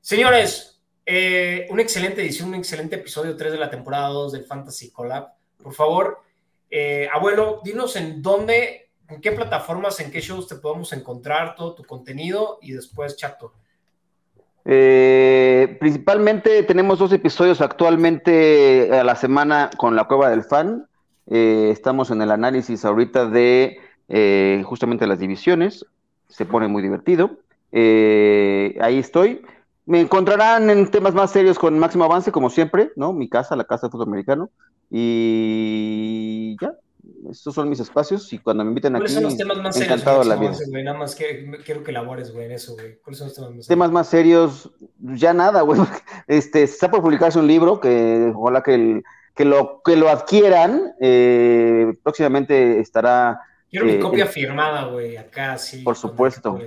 Señores, eh, una excelente edición, un excelente episodio 3 de la temporada 2 del Fantasy Collab. Por favor, eh, abuelo, dinos en dónde ¿En qué plataformas, en qué shows te podemos encontrar todo tu contenido? Y después, Chato. Eh, principalmente tenemos dos episodios actualmente a la semana con la Cueva del Fan. Eh, estamos en el análisis ahorita de eh, justamente las divisiones. Se pone muy divertido. ahí estoy. Me encontrarán en temas más serios con máximo avance, como siempre, ¿no? Mi casa, la casa de fútbol americano. Y ya, estos son mis espacios y cuando me inviten aquí, ¿Cuáles son los temas más encantado serios, la vida. Güey? Nada más que, quiero que labores, güey, en eso, güey. ¿Cuáles son los temas más serios? Temas más serios, ya nada, güey. Este, está por publicarse un libro que ojalá que, que, lo, que lo adquieran. Eh, próximamente estará... Quiero mi eh, copia firmada, güey, acá, sí. Por supuesto.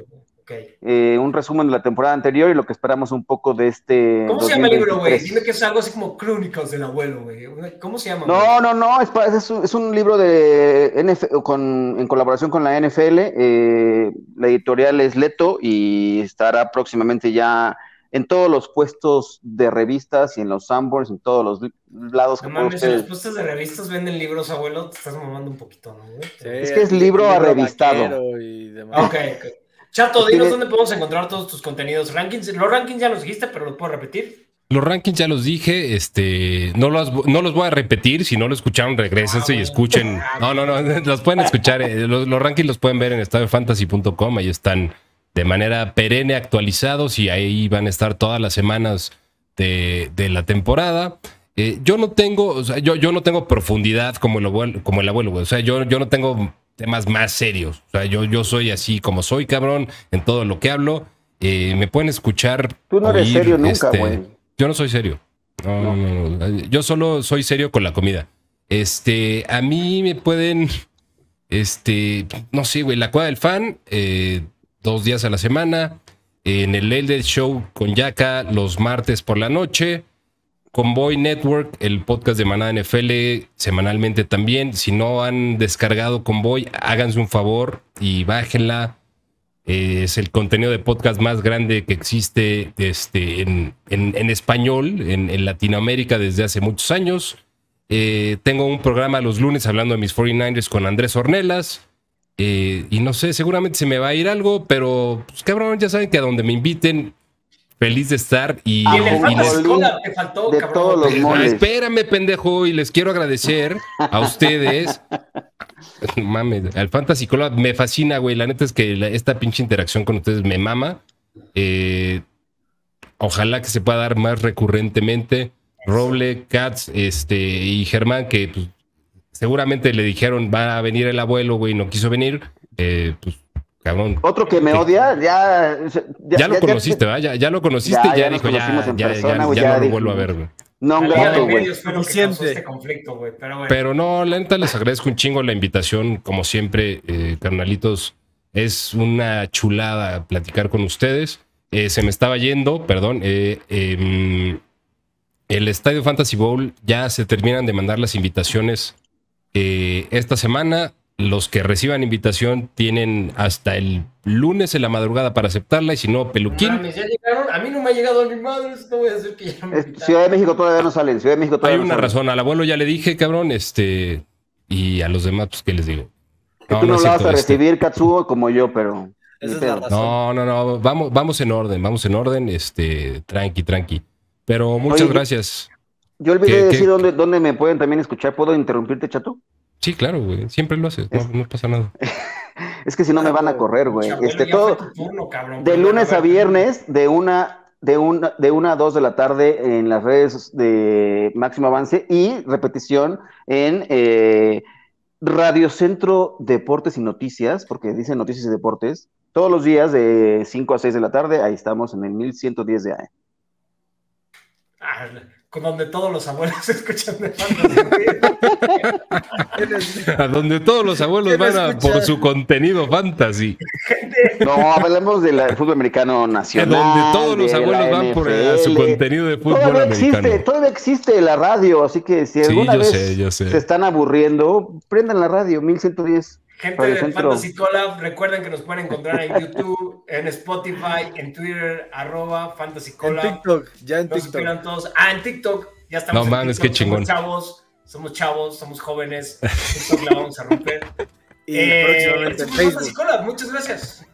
Eh, un resumen de la temporada anterior y lo que esperamos un poco de este. ¿Cómo se llama el libro, güey? Dime que es algo así como Crónicas del Abuelo, güey. ¿Cómo se llama? No, no, no, es, es, un, libro de con, en colaboración con la NFL. Eh, la editorial es Leto y estará próximamente ya en todos los puestos de revistas y en los Sanborns, en todos los lados. No mames, si los puestos de revistas venden libros, abuelo, te estás mamando un poquito, ¿no? es que es libro arrevistado. Ok, ok. Chato, dinos dónde podemos encontrar todos tus contenidos. Rankings, los rankings ya los dijiste, pero los puedo repetir. Los rankings ya los dije, este, no los, no los voy a repetir, si no lo escucharon, regresense y escuchen. No, no, no, los pueden escuchar, eh, los, los rankings los pueden ver en estadiofantasy.com, ahí están de manera perenne actualizados y ahí van a estar todas las semanas de, de la temporada. Eh, yo no tengo, o sea, yo, yo no tengo profundidad como el abuelo, como el abuelo, güey. O sea, yo, yo no tengo temas más serios. O sea, yo, yo soy así como soy, cabrón, en todo lo que hablo. Eh, me pueden escuchar. Tú no eres oír, serio nunca, este, güey. Yo no soy serio. No, no, no, no. Yo solo soy serio con la comida. Este, a mí me pueden, este, no sé, güey, la cueva del fan, eh, dos días a la semana. En el Date Show con Yaka los martes por la noche. Convoy Network, el podcast de Manada NFL, semanalmente también. Si no han descargado Convoy, háganse un favor y bájenla. Eh, es el contenido de podcast más grande que existe este, en, en- en español en, Latinoamérica desde hace muchos años. Eh, tengo un programa los lunes hablando de mis 49ers con Andrés Ornelas. Eh, y no sé, seguramente se me va a ir algo, pero pues, cabrón, ya saben que a donde me inviten, feliz de estar. Y, Ah, Y y les- te faltó, de cabrón. todos los moles. espérame, pendejo, y les quiero agradecer a ustedes. No Mames, al Fantasy Collab me fascina, güey. La neta es que la- esta pinche interacción con ustedes me mama. Eh, ojalá que se pueda dar más recurrentemente. Roble, Katz, este, y Germán, que pues, seguramente le dijeron va a venir el abuelo, güey, no quiso venir. Eh, pues, cabrón. Otro que me odia, ya. Ya, lo conociste, ¿verdad? Ya, ya lo conociste Ya, y ya, ya dijo, ya, ya, persona, ya- ya ya no lo vuelvo a ver, güey. No, grato, de güey. Este conflicto, güey. Pero bueno. Pero no, la neta les agradezco un chingo la invitación. Como siempre, eh, carnalitos, es una chulada platicar con ustedes. Eh, se me estaba yendo, perdón. eh, em, el Estadio Fantasy Bowl ya se terminan de mandar las invitaciones eh, esta semana. Los que reciban invitación tienen hasta el lunes en la madrugada para aceptarla y si no, peluquín. Mames, ya llegaron. A mí no me ha llegado ni madre. No voy a decir que ya me Es-. Ciudad de México todavía no sale. Ciudad de México Hay todavía no una sale. razón. Al abuelo ya le dije, cabrón, este. Y a los demás, pues, ¿qué les digo? No, tú no la vas a este- recibir, Katsuo, como yo, pero. Esa es la razón. No, no, no, vamos, vamos en orden, vamos en orden, este, tranqui, tranqui. Pero muchas Oye, gracias. Yo olvidé ¿Qué- decir qué? Dónde, dónde me pueden también escuchar. ¿Puedo interrumpirte, chato? Sí, claro, güey, siempre lo haces, no, Es- no pasa nada. Es que si no me van a correr, güey. Chabuelo, Este, todo, turno, cabrón. de lunes a viernes, de una, de una, de una a dos de la tarde en las redes de Máximo Avance y repetición en eh, Radio Centro Deportes y Noticias, porque dice Noticias y Deportes, todos los días de 5 a 6 de la tarde, ahí estamos en el 1110 de AM. Con donde todos los abuelos escuchan de fantasy. A donde todos los abuelos ¿Quién van a por su contenido fantasy. No, hablamos del fútbol americano A nacional. donde todos los abuelos van por su contenido de fútbol Todavía existe, todavía existe la radio, así que si Sí, alguna yo vez sé, yo sé. se están aburriendo, prendan la radio, 1110. Gente de. Fantasy Collab, recuerden que nos pueden encontrar en YouTube, en Spotify, en Twitter, arroba Fantasy En Collab. TikTok, ya en No se TikTok. todos. Ah, en TikTok. Ya estamos No en mames, TikTok, qué chingón. Somos chavos, somos chavos, somos jóvenes. TikTok la vamos a romper. Y Eh, próximamente en Fantasy Facebook. Collab, muchas gracias.